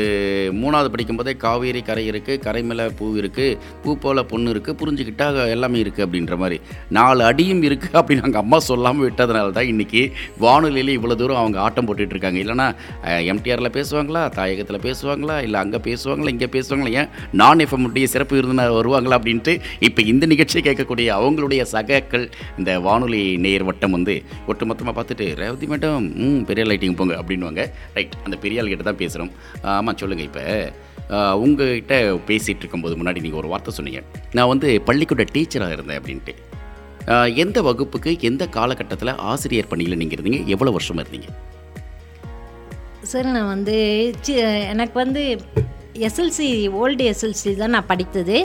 மூணாவது படிக்கும்போதே காவேரி கரை இருக்குது கரை மேலே பூ இருக்குது பூ போல் பொண்ணு இருக்குது புரிஞ்சுக்கிட்டா எல்லாமே இருக்குது அப்படின்ற மாதிரி. நாலு அடியும் இருக்குது அப்படின்னு அங்கே அம்மா சொல்லாமல் விட்டதுனால தான் இன்றைக்கி வானொலியில் இவ்வளோ தூரம் அவங்க ஆட்டம் போட்டுட்ருக்காங்க இல்லைனா எம்டிஆரில் பேசுவாங்களா தாயகத்தில் பேசுவாங்களா இல்லை அங்கே பேசுவாங்களா இங்கே பேசுவாங்களா ஏன் நான் எஃப்எம்முடைய சிறப்பு விருந்தினர் வருவாங்களா அப்படின்ட்டு இப்போ இந்த நிகழ்ச்சியை கேட்கக்கூடிய அவங்களுடைய சகாக்கள் இந்த வானொலி நேர் வட்டம் வந்து ஒட்டுமொத்தமாக பார்த்துட்டு ரேவதி மேடம் ம் பெரிய லைட்டிங் போங்க அப்படின்வாங்க ரைட் அந்த பெரியாள் கிட்ட தான் பேசுகிறோம் ஆமாம் சொல்லுங்கள் இப்போ. உங்ககிட்ட பேசிகிட்டு இருக்கும்போது முன்னாடி நீங்கள் ஒரு வார்த்தை சொன்னீங்க. நான் வந்து பள்ளிக்கூட டீச்சராக இருந்தேன் அப்படின்ட்டு. எந்த வகுப்புக்கு எந்த காலகட்டத்தில் ஆசிரியர் பணியில் நீங்கள் இருந்தீங்க? எவ்வளோ வருஷமாக இருந்தீங்க? சார் நான் வந்து எனக்கு வந்து எஸ்எல்சி ஓல்டு எஸ்எல்சி தான் நான் படித்தது.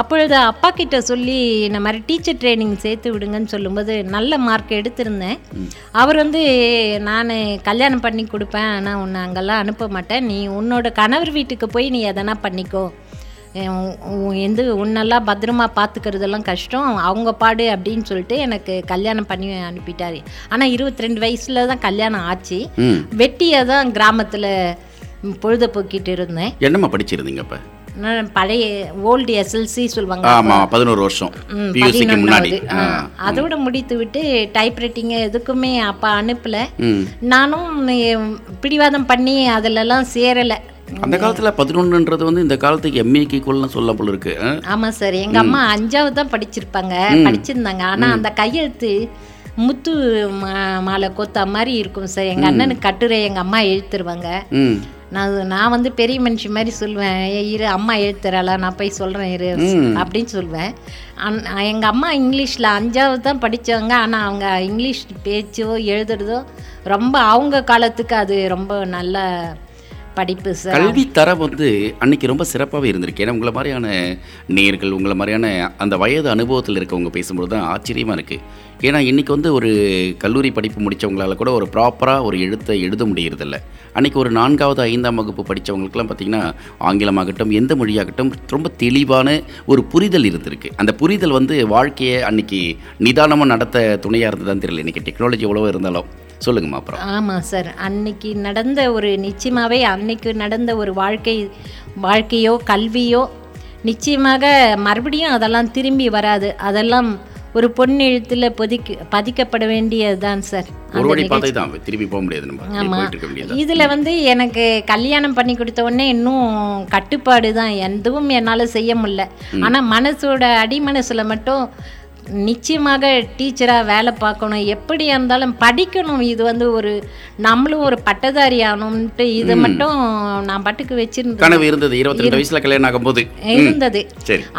அப்பொழுது அப்பா கிட்ட சொல்லி இந்த மாதிரி டீச்சர் ட்ரைனிங் சேர்த்து விடுங்கன்னு சொல்லும்போது நல்ல மார்க் எடுத்திருந்தேன். அவர் வந்து நான் கல்யாணம் பண்ணி கொடுப்பேன். ஆனால் உன்னை அங்கெல்லாம் அனுப்ப மாட்டேன். நீ உன்னோட கணவர் வீட்டுக்கு போய் நீ எதனா பண்ணிக்கோ. எந்த உன்னெல்லாம் பத்திரமா பார்த்துக்கிறதெல்லாம் கஷ்டம். அவங்க பாடு அப்படின்னு சொல்லிட்டு எனக்கு கல்யாணம் பண்ணி அனுப்பிட்டாரு. ஆனால் இருபத்தி ரெண்டு வயசில் தான் கல்யாணம் ஆச்சு. ம். வெட்டியாக தான் கிராமத்தில் பொழுதுபோக்கிட்டு இருந்தேன். என்னம்மா படிச்சிருந்தீங்க அப்போ? பழைய ஓல்டு எஸ்எல்சி சொல்லுவாங்க. ஆமாம் பதினோரு வருஷம். பியூசிக்கு முன்னாடி. அதோட முடித்து விட்டு டைப்ரைட்டிங் எதுக்குமே அப்பா அனுப்பல. நானும் பிடிவாதம் பண்ணி அதிலெல்லாம் சேரலை. அந்த காலத்தில் பதினொன்றுன்றது வந்து இந்த காலத்துக்கு எம்ஏக்கு ஈக்குவல்னு சொல்ல போல இருக்கு. ஆ? ஆமாம் சார் எங்கள் அம்மா அஞ்சாவது தான் படிச்சிருப்பாங்க படிச்சிருந்தாங்க. ஆனால் அந்த கையெழுத்து முத்து மாலை கொத்தா மாதிரி இருக்கும் சார். எங்கள் அண்ணனுக்கு கட்டுரை எங்கள் அம்மா எழுத்துருவாங்க நான் நான் வந்து பெரிய மனுஷி மாதிரி சொல்லுவேன் "ஏய், இரு அம்மா எழுத்துறாளா நான் போய் சொல்கிறேன் இரு அப்படின்னு சொல்லுவேன். எங்கள் அம்மா இங்கிலீஷில் அஞ்சாவது தான் படித்தவங்க ஆனால் அவங்க இங்கிலீஷ் பேச்சோ எழுதுறதோ ரொம்ப அவங்க காலத்துக்கு அது ரொம்ப நல்ல படிப்பு சார் கல்வி தரம் வந்து அன்னைக்கு ரொம்ப சிறப்பாகவே இருந்திருக்கு. ஏன்னா உங்களை மாதிரியான நேர்கள் உங்களை மாதிரியான அந்த வயது அனுபவத்தில் இருக்கவங்க பேசும்போது தான் ஆச்சரியமாக இருக்குது ஏன்னா இன்றைக்கி வந்து ஒரு கல்லூரி படிப்பு முடித்தவங்களால கூட ஒரு ப்ராப்பராக ஒரு எழுத்தை எழுத முடியறதில்ல. அன்றைக்கி ஒரு நான்காவது ஐந்தாம் வகுப்பு படித்தவங்களுக்குலாம் பார்த்திங்கன்னா ஆங்கிலமாகட்டும் எந்த மொழியாகட்டும் ரொம்ப தெளிவான ஒரு புரிதல் இருந்திருக்கு. அந்த புரிதல் வந்து வாழ்க்கையை அன்றைக்கி நிதானமாக நடத்த துணையாக இருந்ததுதான் தெரியல. இன்றைக்கி டெக்னாலஜி எவ்வளோ இருந்தாலும். சொல்லுங்கம்மா அப்புறம். ஆமாம் சார் அன்னைக்கு நடந்த ஒரு நிச்சயமாகவே அன்னைக்கு நடந்த ஒரு வாழ்க்கை வாழ்க்கையோ கல்வியோ நிச்சயமாக மறுபடியும் அதெல்லாம் திரும்பி வராது. அதெல்லாம் ஒரு பொன்னெழுத்தில் பொதிக்க பதிக்கப்பட வேண்டியதுதான் சார். போக முடியாது நம்ம. முடியாது இதில் வந்து எனக்கு கல்யாணம் பண்ணி கொடுத்த உடனே இன்னும் கட்டுப்பாடு தான். எதுவும் என்னால் செய்ய முடியல. ஆனால் மனசோட அடி மனசில் மட்டும் நிச்சயமாக டீச்சராக வேலை பார்க்கணும். எப்படி இருந்தாலும் படிக்கணும். இது வந்து ஒரு நம்மளும் ஒரு பட்டதாரி ஆகணும்ன்ட்டு இதை மட்டும் நான் பாட்டுக்கு வச்சிருந்தேன் கனவு இருந்தது. இருபத்தி ரெண்டு வயசுல கல்யாணம் ஆகும்போது. இருந்தது.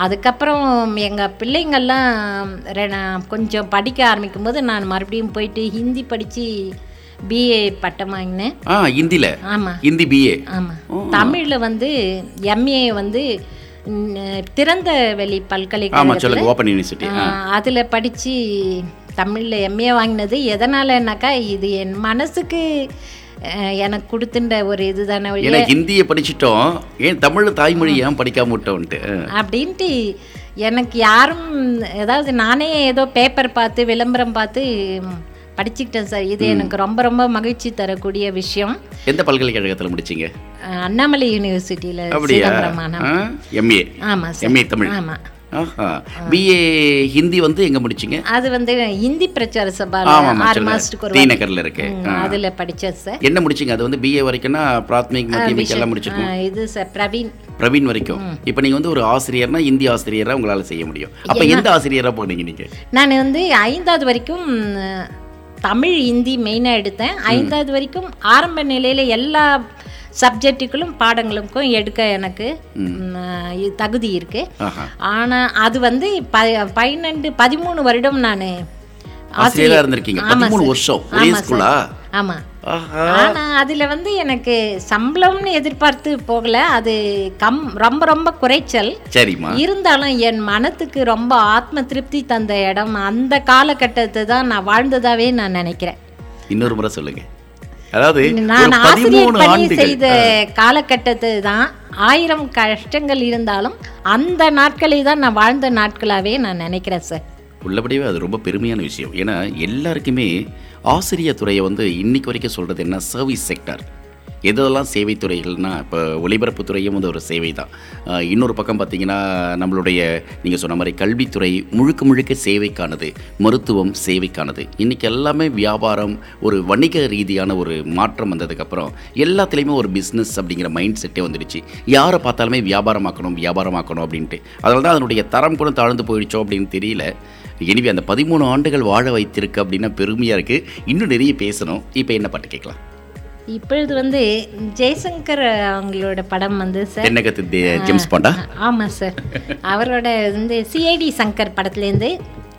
அதுக்கப்புறம் எங்கள் பிள்ளைங்கள்லாம் கொஞ்சம் படிக்க ஆரம்பிக்கும் போது நான் மறுபடியும் போயிட்டு ஹிந்தி படித்து பிஏ பட்டம் வாங்கினேன். ஆ ஹிந்தில. ஆமாம் ஹிந்தி பிஏ ஆமாம் தமிழில் வந்து எம்ஏ வந்து திறந்த வெளி பல்கலைக்கழகத்தில் அதில் படித்து தமிழில் எம்ஏ வாங்கினது. எதனாலனாக்கா இது என் மனசுக்கு எனக்கு கொடுத்துட்ட ஒரு இதுதானே ஏன்னா ஹிந்தியை படிச்சிட்டோம். ஏன் தமிழ் தாய்மொழி ஏன் படிக்காம விட்டோன்ட்டு? அப்படின்ட்டு எனக்கு யாரும் ஏதாவது நானே ஏதோ பேப்பர் பார்த்து விளம்பரம் பார்த்து படிச்சுக்கிட்டேன் சார். இது எனக்கு ரொம்ப ரொம்ப மகிழ்ச்சி தரக்கூடிய விஷயம். எந்த பல்கலைக்கழகத்துல முடிச்சீங்க? அண்ணாமலை யூனிவர்சிட்டியில் அப்படியா? எம்ஏ ஆமாம் சார். எம்ஏ தமிழ். ஆமாம் பிஏ ஹிந்தி வந்து எங்க முடிச்சீங்க? அது வந்து ஹிந்தி பிரச்சார சபால ஆறு மாதத்துக்கு ஒரு நகர்ல இருக்கு அதுல படிச்சேன் சார். என்ன முடிச்சீங்க? அது வந்து பிஏ வரைக்கும்னா பிராத்மிக் மத்தியமிக் எல்லாம் முடிச்சிருக்கோம். இது சார் பிரவீன். பிரவீன் வரைக்கும். இப்போ நீங்க வந்து ஒரு ஆசிரியர்னா இந்தி ஆசிரியரா உங்களால செய்ய முடியும். அப்ப எந்த ஆசிரியரா போனீங்க நீங்க? நான் வந்து ஐந்தாவது வரைக்கும் தமிழ் ஹிந்தி மெயினாக எடுத்தேன். ஐந்தாவது வரைக்கும் ஆரம்ப நிலையில் எல்லா சப்ஜெக்ட்டுகளும் பாடங்களுக்கும் எடுக்க எனக்கு தகுதி இருக்குது ஆனால் அது வந்து ப பன்னெண்டு பதிமூணு வருடம் நான் ஆசிரியரா இருந்திருக்கீங்க. பதிமூணு வருஷம். ஆமாம் ஆனால் அதில் வந்து எனக்கு சம்பளம்னு எதிர்பார்த்து போகல. அது கம் ரொம்ப ரொம்ப குறைச்சல். சரிம்மா. இருந்தாலும் என் மனத்துக்கு ரொம்ப ஆத்ம திருப்தி தந்த இடம். அந்த காலகட்டத்தை தான் நான் வாழ்ந்ததாவே நான் நினைக்கிறேன். இன்னொரு முறை சொல்லுங்க. அதாவது நான் ஆசிரியர் பணி செய்த காலகட்டத்தை தான் ஆயிரம் கஷ்டங்கள் இருந்தாலும் அந்த நாட்களை தான் நான் வாழ்ந்த நாட்களாவே நான் நினைக்கிறேன் சார். உள்ளபடியே அது ரொம்ப பெருமையான விஷயம். ஏன்னா எல்லாருக்குமே ஆசிரியர் துறையை வந்து இன்னைக்கு வரைக்கும் சொல்கிறது என்ன? சர்வீஸ் செக்டர் எதெல்லாம் சேவை துறைகள்னால் இப்போ ஒலிபரப்புத்துறையும் வந்து ஒரு சேவை தான். இன்னொரு பக்கம் பார்த்திங்கன்னா நம்மளுடைய நீங்கள் சொன்ன மாதிரி கல்வித்துறை முழுக்க முழுக்க சேவைக்கானது மருத்துவம் சேவைக்கானது. இன்றைக்கி எல்லாமே வியாபாரம் ஒரு வணிக ரீதியான ஒரு மாற்றம் வந்ததுக்கப்புறம் எல்லாத்துலேயுமே ஒரு பிஸ்னஸ் அப்படிங்கிற மைண்ட் செட்டே வந்துடுச்சு. யாரை பார்த்தாலுமே வியாபாரமாக்கணும் வியாபாரமாக்கணும் அப்படின்ட்டு. அதனால தான் அதனுடைய தரம் கூட தாழ்ந்து போயிடுச்சோ அப்படின்னு தெரியல. எனவே அந்த பதிமூணு ஆண்டுகள் வாழ வைத்திருக்கு அப்படின்னா பெருமையாக இருக்குது இன்னும் நிறைய பேசணும். இப்போ என்ன பாட்டு கேட்கலாம்? இப்பொழுது வந்து ஜெய்சங்கர் அவங்களோட படம் வந்து சார் ஜேம்ஸ் பாண்டா? ஆமாம் சார். அவரோட வந்து சிஐடி சங்கர் படத்துலேருந்து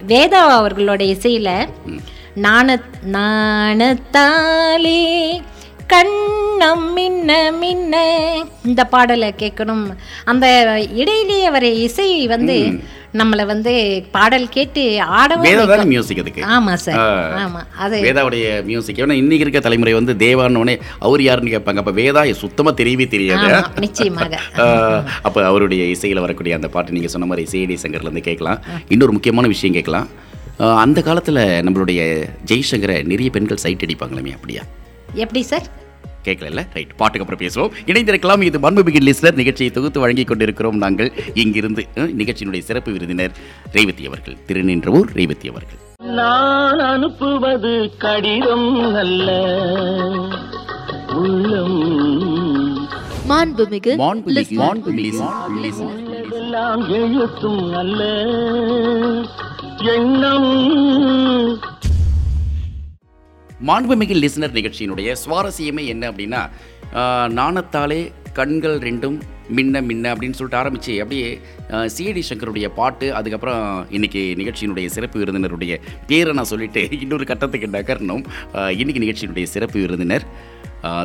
வேதா அவர்களோட இசையில் நாண நாணத்தாலே கண்ணம் மின்ன மின்ன. இந்த பாடலை கேட்கணும். அந்த இடையிலேயே வர இசை வந்து நம்மளை வந்து பாடல் கேட்டு ஆடவும் மியூசிக் அதுக்கு? ஆமாம் சார். ஆமாம் அது வேதாவுடைய மியூசிக் ஏன்னா இன்னைக்கு இருக்க தலைமுறை வந்து தேவான்னு அவர் யாருன்னு கேட்பாங்க. அப்போ வேதா சுத்தமாக தெரியவே தெரியாது. நிச்சயமாக. <laughs> அப்போ அவருடைய இசையில் வரக்கூடிய அந்த பாட்டு நீங்கள் சொன்ன மாதிரி சிஐடி சங்கர்லேருந்து கேட்கலாம். இன்னொரு முக்கியமான விஷயம் கேட்கலாம். அந்த காலத்தில் நம்மளுடைய ஜெய்சங்கரை நிறைய பெண்கள் சைட் அடிப்பாங்களாமே அப்படியா? எப்படி சார் கேட்கல ரைட் பாட்டுக்கு அப்புறம் பேசுவோம். இணைந்திருக்கலாம். இது மண்புமிகு லிஸ்னர் நிகழ்ச்சியை தொகுத்து வழங்கிக் கொண்டிருக்கிறோம் நாங்கள். இங்கிருந்து நிகழ்ச்சியினுடைய சிறப்பு விருந்தினர் ரேவதி அவர்கள். திருநின்றவூர் ரேவதி அவர்கள். நான் அனுப்புவது கடிதம் அல்ல. உள்ளம். மாண்புமிகு மாண்புமிகு மாண்புமிகு. எல்லாம் எழுத்தும் அல்ல. எண்ணம். மாண்புமிகு லிசனர் நிகழ்ச்சியினுடைய சுவாரஸ்யமே என்ன அப்படின்னா நாணத்தாலே கண்கள் ரெண்டும் மின்ன மின்ன அப்படின்னு சொல்லிட்டு ஆரம்பித்து அப்படியே சிஐடி சங்கருடைய பாட்டு அதுக்கப்புறம் இன்றைக்கி நிகழ்ச்சியினுடைய சிறப்பு விருந்தினருடைய பேரை நான் சொல்லிவிட்டு இன்னொரு கட்டத்துக்கு நகரணும். இன்றைக்கி இன்னைக்கு நிகழ்ச்சியினுடைய சிறப்பு விருந்தினர்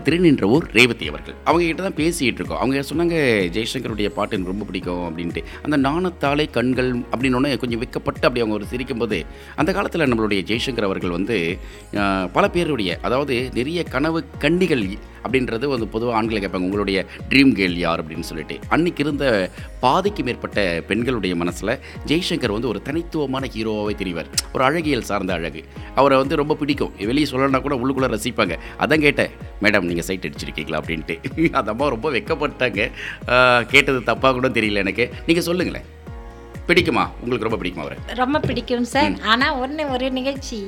திருநின்றவூர் ரேவதி அவர்கள். அவங்க கிட்ட தான் பேசிகிட்டு இருக்கோம் அவங்க சொன்னாங்க ஜெய்சங்கருடைய பாட்டு எனக்கு ரொம்ப பிடிக்கும் அப்படின்ட்டு. அந்த நாணத்தாலே கண்கள் அப்படின்னு கொஞ்சம் வெக்கப்பட்டு அப்படி அவங்க ஒரு சிரிக்கும்போது அந்த காலத்தில் நம்மளுடைய ஜெய்சங்கர் அவர்கள் வந்து பல பேருடைய அதாவது நிறைய கனவு கண்ணிகள் அப்படின்றது வந்து பொதுவாக ஆண்களை கேட்பாங்க உங்களுடைய ட்ரீம் கேர்ள் யார்? அப்படின்னு சொல்லிட்டு. அன்னைக்கு இருந்த பாதிக்கு மேற்பட்ட பெண்களுடைய மனசில் ஜெய்சங்கர் வந்து ஒரு தனித்துவமான ஹீரோவாகவே தெரிவார். ஒரு அழகியல் சார்ந்த அழகு. அவரை வந்து ரொம்ப பிடிக்கும். வெளியே சொல்லணும்னா கூட உள்ளுக்குள்ளே ரசிப்பாங்க. அதான் கேட்டேன் மேடம் நீங்கள் சைட் அடிச்சிருக்கீங்களா? அப்படின்ட்டு. <laughs> அந்த அம்மா ரொம்ப வெக்கப்பட்டாங்க. கேட்டது தப்பாக கூட தெரியல எனக்கு. நீங்கள் சொல்லுங்களேன். பிடிக்குமா? உங்களுக்கு ரொம்ப பிடிக்குமா அவரை? ரொம்ப பிடிக்கும் சார். ஆனா ஒண்ணு ஒரு நிகழ்ச்சி.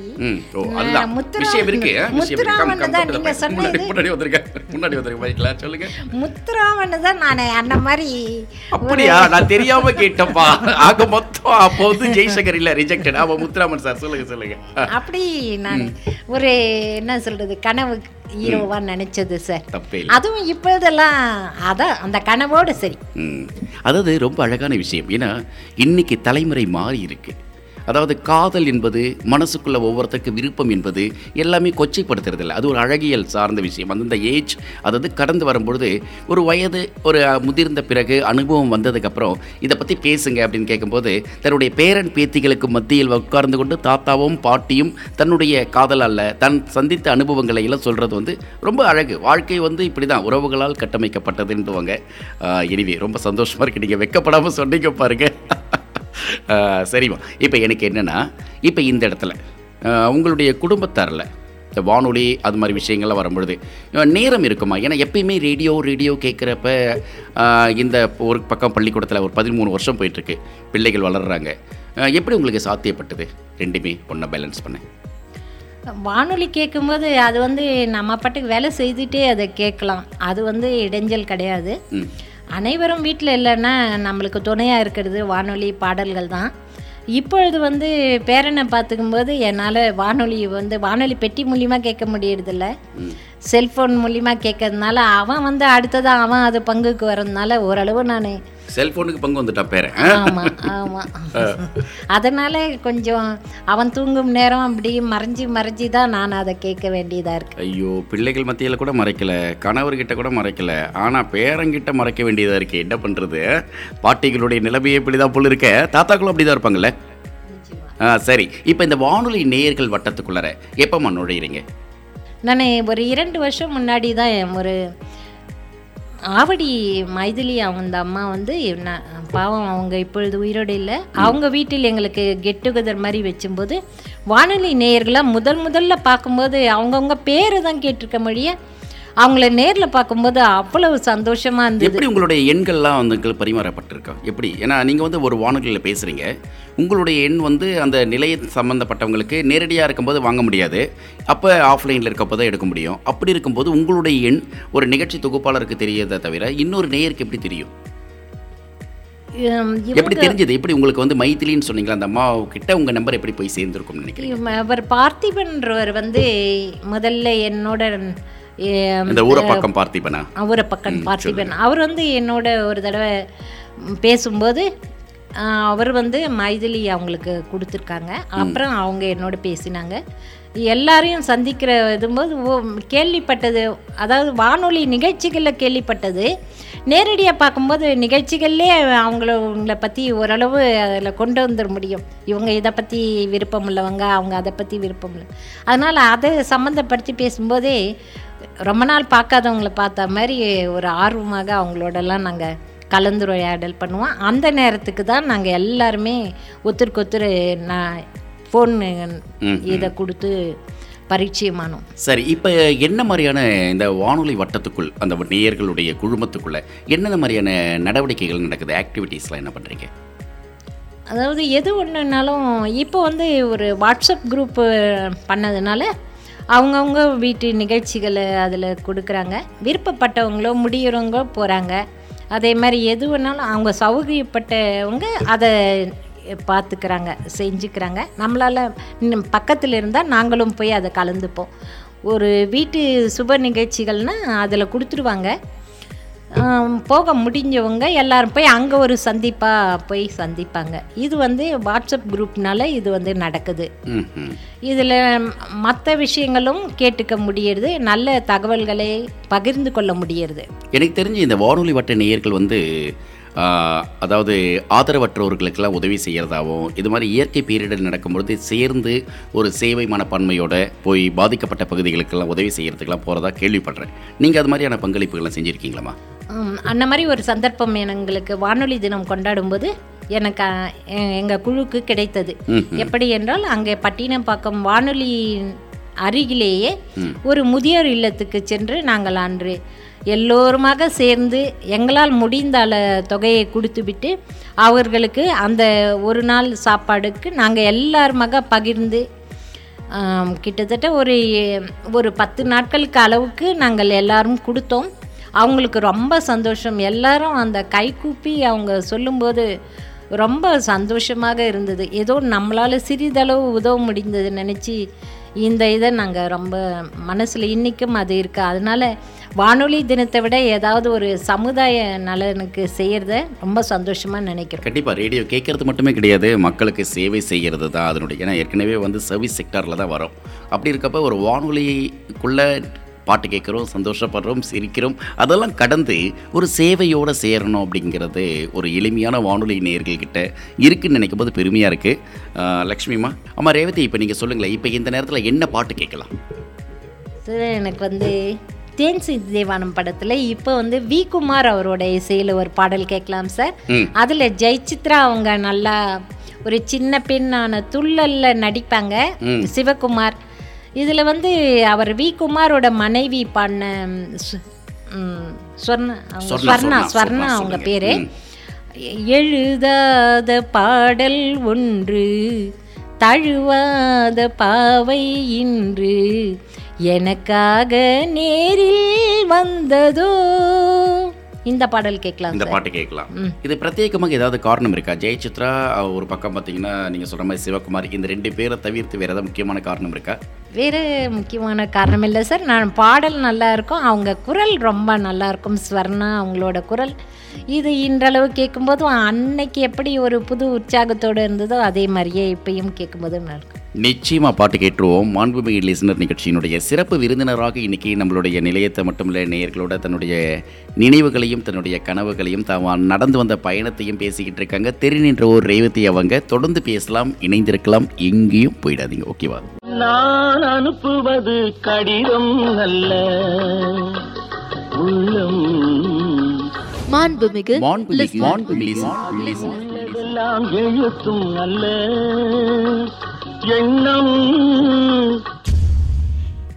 முத்துராமன் தான். நான் அந்த மாதிரி அப்படியா? நான் தெரியாம கேட்டப்பா ஆக மொத்தம் அப்போ வந்து ஜெய்சங்கர் இல்ல ரிஜெக்டட் ஆமா முத்துராமன் சார் சொல்லுங்க சொல்லுங்க. அப்படி நான் ஒரு என்ன சொல்றது கனவு ஹீரோவா நினைச்சது சார் அதுவும் இப்போதெல்லாம் அதான் அந்த கனவோடு சரி. அதாவது ரொம்ப அழகான விஷயம். ஏன்னா இன்னைக்கு தலைமுறை மாறி இருக்கு அதாவது காதல் என்பது மனசுக்குள்ள ஒவ்வொருத்தருக்கு விருப்பம் என்பது எல்லாமே கொச்சைப்படுத்துறது இல்லை அது ஒரு அழகியல் சார்ந்த விஷயம். அந்தந்த ஏஜ் அதாவது கடந்து வரும்பொழுது ஒரு வயது ஒரு முதிர்ந்த பிறகு அனுபவம் வந்ததுக்கப்புறம் இதை பற்றி பேசுங்க அப்படின்னு கேட்கும்போது தன்னுடைய பேரன் பேத்திகளுக்கு மத்தியில் உட்கார்ந்து கொண்டு தாத்தாவும் பாட்டியும் தன்னுடைய காதல் அல்ல தன் சந்தித்த அனுபவங்களை எல்லாம் சொல்கிறது வந்து ரொம்ப அழகு. வாழ்க்கை வந்து இப்படி தான் உறவுகளால் கட்டமைக்கப்பட்டதுன்னுவாங்க. எனிவே ரொம்ப சந்தோஷமாக இருக்கு. நீங்கள் வெக்கப்படாமல் சொன்னீங்க பாருங்கள் சரிம்மா இப்போ எனக்கு என்னென்னா இப்போ இந்த இடத்துல உங்களுடைய குடும்பத்தாரில் இந்த வானொலி அது மாதிரி விஷயங்கள்லாம் வரும்பொழுது நேரம் இருக்குமா? ஏன்னா எப்பயுமே ரேடியோ ரேடியோ கேட்குறப்ப இந்த ஒரு பக்கம் பள்ளிக்கூடத்தில் ஒரு பதிமூணு வருஷம் போயிட்டுருக்கு பிள்ளைகள் வளர்கிறாங்க எப்படி உங்களுக்கு சாத்தியப்பட்டது? ரெண்டுமே ஒன்றா பேலன்ஸ் பண்ண. வானொலி கேட்கும்போது அது வந்து நம்ம பாட்டுக்கு வேலை செய்துட்டே அதை கேட்கலாம். அது வந்து இடைஞ்சல் கிடையாது. அனைவரும் வீட்டில் இல்லைன்னா நம்மளுக்கு துணையாக இருக்கிறது வானொலி பாடல்கள் தான். இப்பொழுது வந்து பேரனை பார்த்துக்கும்போது என்னால் வானொலி வந்து வானொலி பெட்டி மூலியமாக கேட்க முடியறதில்ல. செல்ஃபோன் மூலியமா கேட்கறதுனால அவன் வந்து அடுத்ததான் அவன் அது பங்குக்கு வரதுனால ஓரளவு நான் செல்ஃபோனுக்கு பங்கு வந்துட்டான் பேரன். ஆமாம் ஆமாம் அதனால் கொஞ்சம் அவன் தூங்கும் நேரம் அப்படி மறைஞ்சி மறைஞ்சி தான் நான் அதை கேட்க வேண்டியதாக இருக்கு. ஐயோ பிள்ளைகள் மத்தியில் கூட மறைக்கல கணவர்கிட்ட கூட மறைக்கல. ஆனால் பேரங்கிட்ட மறைக்க வேண்டியதாக இருக்கு. என்ன பண்ணுறது பாட்டிகளுடைய நிலைமையே இப்படி தான் போல இருக்க. தாத்தாக்களும் அப்படி தான் இருப்பாங்கல்ல ஆ சரி. இப்போ இந்த வானொலி நேயர்கள் வட்டத்துக்குள்ளார எப்போம்மா நுழையிறீங்க? நான் ஒரு இரண்டு வருஷம் முன்னாடி தான் ஒரு ஆவடி மைதிலி அவங்க அந்த அம்மா வந்து நான் பாவம் அவங்க இப்பொழுது உயிரோடு இல்லை. அவங்க வீட்டில் எங்களுக்கு கெட் டுகெதர் மாதிரி வச்சும்போது வானொலி நேயர்களாக முதல் முதல்ல பார்க்கும்போது அவங்கவுங்க பேரை தான் கேட்டிருக்க மொழிய அவங்கள நேரில் பார்க்கும்போது அவ்வளவு சந்தோஷமாக இருந்தது. எப்படி உங்களுடைய எண்கள்லாம் வந்து பரிமாறப்பட்டிருக்கா? எப்படி? ஏன்னா நீங்கள் வந்து ஒரு வானொலியில் பேசுகிறீங்க உங்களுடைய எண் வந்து அந்த நிலைய சம்மந்தப்பட்டவங்களுக்கு நேரடியாக இருக்கும்போது வாங்க முடியாது. அப்போ ஆஃப்லைனில் இருக்கப்போ தான் எடுக்க முடியும். அப்படி இருக்கும்போது உங்களுடைய எண் ஒரு நிகழ்ச்சி தொகுப்பாளருக்கு தெரியறதை தவிர இன்னொரு நேயருக்கு எப்படி தெரியும்? எப்படி தெரிஞ்சது? எப்படி உங்களுக்கு வந்து மைத்திலின்னு சொன்னீங்களா? அந்த அம்மா கிட்ட உங்க நம்பர் எப்படி போய் சேர்ந்துருக்கும்னு நினைக்கிறீங்க? இவ- அவர் பார்த்திபன்றவர் வந்து முதல்ல என்னோட இந்த ஊரப்பாக்கம் பார்த்திபனா? அவரை பக்கம் பார்த்திபன். அவர் வந்து என்னோட ஒரு தடவை பேசும்போது அவர் வந்து மைதிலி அவங்களுக்கு கொடுத்துருக்காங்க. அப்புறம் அவங்க என்னோட பேசினாங்க. எல்லாரையும் சந்திக்கிற இதும்போது கேள்விப்பட்டது அதாவது வானொலி நிகழ்ச்சிகளில் கேள்விப்பட்டது. நேரடியாக பார்க்கும்போது நிகழ்ச்சிகள்லே அவங்கள உங்களை பற்றி ஓரளவு அதில் கொண்டு வந்துட முடியும். இவங்க இதை பற்றி விருப்பம் உள்ளவங்க அவங்க அதை பற்றி விருப்பம் இல்லை அதனால் அதை சம்மந்தப்படுத்தி பேசும்போதே ரொம்ப நாள் பார்க்காதவங்கள பார்த்த மாதிரி ஒரு ஆர்வமாக அவங்களோடலாம் நாங்கள் கலந்துரையாடல் பண்ணுவோம். அந்த நேரத்துக்கு தான் நாங்கள் எல்லாருமே ஒருத்தருக்கு ஒருத்தர் நான் ஃபோன் இதை கொடுத்து பரிச்சயமானோம் சரி இப்போ என்ன மாதிரியான இந்த வானொலி வட்டத்துக்குள் அந்த நேயர்களுடைய குழுமத்துக்குள்ள என்னென்ன மாதிரியான நடவடிக்கைகள் நடக்குது? ஆக்டிவிட்டீஸ்லாம் என்ன பண்ணுறீங்க அதாவது எது ஒன்றுனாலும் இப்போ வந்து ஒரு வாட்ஸ்அப் குரூப்பு பண்ணதுனால அவங்கவுங்க வீட்டு நிகழ்ச்சிகளை அதில் கொடுக்குறாங்க. விருப்பப்பட்டவங்களோ முடியறவங்களோ போகிறாங்க அதே மாதிரி எது வேணாலும் அவங்க சௌகரியப்பட்டவங்க அதை பார்த்துக்கிறாங்க செஞ்சுக்கிறாங்க. நம்மளால் பக்கத்தில் இருந்தால் நாங்களும் போய் அதை கலந்துப்போம். ஒரு வீட்டு சுப நிகழ்ச்சிகள்னால் அதில் கொடுத்துருவாங்க. போக முடிஞ்சவங்க எல்லாரும் போய் அங்கே ஒரு சந்திப்பாக போய் சந்திப்பாங்க. இது வந்து வாட்ஸ்அப் குரூப்னால இது வந்து நடக்குது. இதில் மற்ற விஷயங்களும் கேட்டுக்க முடியறது நல்ல தகவல்களை பகிர்ந்து கொள்ள முடியறது. எனக்கு தெரிஞ்சு இந்த வானொலி வட்ட நேயர்கள் வந்து அதாவது ஆதரவற்றவர்களுக்கெல்லாம் உதவி செய்கிறதாகவும் இது மாதிரி இயற்கை பேரிடர் நடக்கும்பொழுது சேர்ந்து ஒரு சேவை மனப்பான்மையோட போய் பாதிக்கப்பட்ட பகுதிகளுக்கெல்லாம் உதவி செய்கிறதுக்கெல்லாம் போகிறதா கேள்விப்படுறேன். நீங்கள் அது மாதிரியான பங்களிப்புகள்லாம் செஞ்சுருக்கீங்களாம்மா? அந்த மாதிரி ஒரு சந்தர்ப்பம் எங்களுக்கு வானொலி தினம் கொண்டாடும்போது எனக்கு எங்கள் குழுக்கு கிடைத்தது. எப்படி என்றால் அங்கே பட்டினப்பாக்கம் வானொலி அருகிலேயே ஒரு முதியோர் இல்லத்துக்கு சென்று நாங்கள் அன்று எல்லோருமாக சேர்ந்து எங்களால் முடிந்த அள தொகையை கொடுத்துவிட்டு அவர்களுக்கு அந்த ஒரு நாள் சாப்பாடுக்கு நாங்கள் எல்லாருமாக பகிர்ந்து கிட்டத்தட்ட ஒரு ஒரு பத்து நாட்களுக்கு அளவுக்கு நாங்கள் எல்லாரும் கொடுத்தோம். அவங்களுக்கு ரொம்ப சந்தோஷம். எல்லாரும் அந்த கைகூப்பி அவங்க சொல்லும்போது ரொம்ப சந்தோஷமாக இருந்தது. ஏதோ நம்மளால் சிறிதளவு உதவ முடிந்தது நினச்சி இந்த இதை நாங்கள் ரொம்ப மனசில் இன்றைக்கும் அது இருக்குது அதனால் வானொலி தினத்தை விட ஏதாவது ஒரு சமுதாய நலனுக்கு செய்கிறத ரொம்ப சந்தோஷமாக நினைக்கிறோம். கண்டிப்பாக ரேடியோ கேட்குறது மட்டுமே கிடையாது. மக்களுக்கு சேவை செய்கிறது தான் அதனுடைய ஏன்னா ஏற்கனவே வந்து சர்வீஸ் செக்டாரில் தான் வரும். அப்படி இருக்கப்ப ஒரு வானொலிக்குள்ளே பாட்டு கேட்குறோம் சந்தோஷப்படுறோம் சிரிக்கிறோம். அதெல்லாம் கடந்து ஒரு சேவையோடு சேரணும் அப்படிங்கிறது ஒரு எளிமையான வானொலி நேயர்கள்கிட்ட இருக்குன்னு நினைக்கும் போது பெருமையாக இருக்குது லக்ஷ்மிமா அம்மா ரேவதி இப்போ நீங்கள் சொல்லுங்களேன் இப்போ இந்த நேரத்தில் என்ன பாட்டு கேட்கலாம்? சார் எனக்கு வந்து தேன் சிந்து தேவானம் படத்தில் இப்போ வந்து வி. குமார் அவரோட இசையில் ஒரு பாடல் கேட்கலாம் சார் அதில் ஜெயசித்ரா அவங்க நல்லா ஒரு சின்ன பெண்ணான துள்ளல்ல நடிப்பாங்க. சிவகுமார் இதில் வந்து அவர் வி குமாரோட மனைவி ம், ஸ்வர்ணா ஸ்வர்ணா சொர்ணா, ஸ்வர்ணா அவங்க. பேர். எழுதாத பாடல் ஒன்று தழுவாத பாவை இன்று எனக்காக நேரில் வந்ததோ இந்த பாடல் கேட்கலாம் இந்த பாட்டு கேட்கலாம். இது பிரத்யேகமாக ஏதாவது காரணம் இருக்கா? ஜெயசித்ரா அஹ், ஒரு பக்கம் பார்த்தீங்கன்னா நீங்கள் சொல்கிற மாதிரி சிவகுமார் இந்த ரெண்டு பேரை தவிர்த்து வேறு ஏதாவது முக்கியமான காரணம் இருக்கா? வேறு முக்கியமான காரணம் இல்லை சார். நான் பாடல் நல்லா இருக்கும். அவங்க குரல் ரொம்ப நல்லா இருக்கும். ஸ்வர்ணா அவங்களோட குரல். இது இன்றளவு கேட்கும்போதும் அன்னைக்கு எப்படி ஒரு புது உற்சாகத்தோடு இருந்ததோ அதே மாதிரியே இப்பயும் கேட்கும்போது இருக்கும் நிச்சயமா பாட்டு கேட்டுருவோம். மாண்புமிகு லிசனர் நிகழ்ச்சியினுடைய சிறப்பு விருந்தினராக இன்னைக்கு நம்மளுடைய நிலையத்தை மட்டுமில்ல நேயர்களோட தன்னுடைய நினைவுகளையும் தன்னுடைய கனவுகளையும் தான் நடந்து வந்த பயணத்தையும் பேசிக்கிட்டு இருக்காங்க. தெரிநின்ற ஒரு ரேவதி அவங்க. தொடர்ந்து பேசலாம் இணைந்திருக்கலாம் எங்கேயும் போயிடாதீங்க. ஓகேவா நான் அனுப்புவது கடிதம் அல்ல உள்ளம் மாண்புமிகு எழுத்தும் அல்ல. எண்ணம்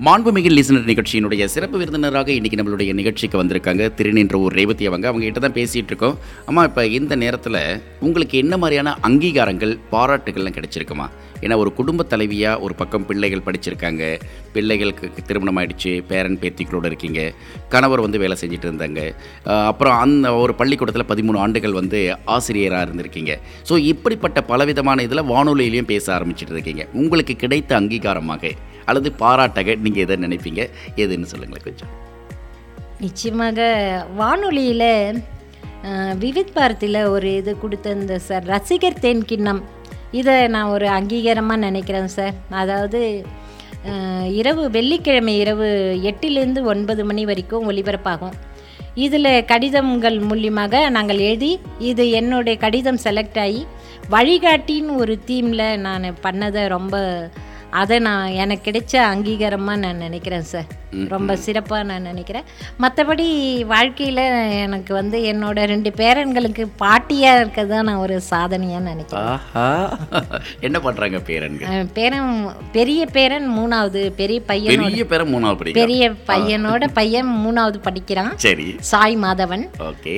மாண்புமிகு லிசனர் நிகழ்ச்சியினுடைய சிறப்பு விருந்தினராக இன்னைக்கு நம்மளுடைய நிகழ்ச்சிக்கு வந்திருக்காங்க திருநின்ற ஒரு ரேவதி அவங்க. அவங்க கிட்ட தான் பேசிட்டு இருக்கோம். அம்மா இப்போ இந்த நேரத்தில் உங்களுக்கு என்ன மாதிரியான அங்கீகாரங்கள் பாராட்டுகள்லாம் கிடைச்சிருக்குமா? ஏன்னா ஒரு குடும்ப தலைவியாக ஒரு பக்கம் பிள்ளைகள் படிச்சிருக்காங்க. பிள்ளைகளுக்கு திருமணம் ஆயிடுச்சு பேரன் பேத்திகளோடு இருக்கீங்க. கணவர் வந்து வேலை செஞ்சுட்டு இருந்தாங்க. அப்புறம் அந்த ஒரு பள்ளிக்கூடத்தில் பதிமூணு ஆண்டுகள் வந்து ஆசிரியராக இருந்திருக்கீங்க. ஸோ இப்படிப்பட்ட பலவிதமான இதில் வானொலியிலையும் பேச ஆரம்பிச்சிட்டு இருக்கீங்க. உங்களுக்கு கிடைத்த அங்கீகாரமாக அல்லது பாராட்டக நீங்கள் எதை நினைப்பீங்க? எதுன்னு சொல்லுங்களேன் கொஞ்சம். நிச்சயமாக வானொலியில் விவித் பாரதியில் ஒரு இது கொடுத்திருந்த சார் ரசிகர் தேன் கிண்ணம். இதை நான் ஒரு அங்கீகாரமாக நினைக்கிறேன் சார். அதாவது இரவு வெள்ளிக்கிழமை இரவு எட்டிலேருந்து ஒன்பது மணி வரைக்கும் ஒளிபரப்பாகும். இதில் கடிதங்கள் மூலியமாக நாங்கள் எழுதி இது என்னுடைய கடிதம் செலக்ட் ஆகி வழிகாட்டின்னு ஒரு தீமில் நான் பண்ணதை ரொம்ப அதை நான் எனக்கு கிடைச்ச அங்கீகாரமாக நான் நினைக்கிறேன் சார் ரொம்ப சிறப்பாக நான் நினைக்கிறேன். மற்றபடி வாழ்க்கையில் எனக்கு வந்து என்னோட ரெண்டு பேரன்களுக்கு பாட்டியாக இருக்கிறது தான் நான் ஒரு சாதனையாக நினைக்கிறேன். என்ன பண்ணுறாங்க பேரன்கள்? பேரன் பெரிய பேரன் மூணாவது பெரிய பையனோட பெரிய பேரை மூணாவது பெரிய பையனோட பையன் மூணாவது படிக்கிறான். சரி. சாய் மாதவன். ஓகே.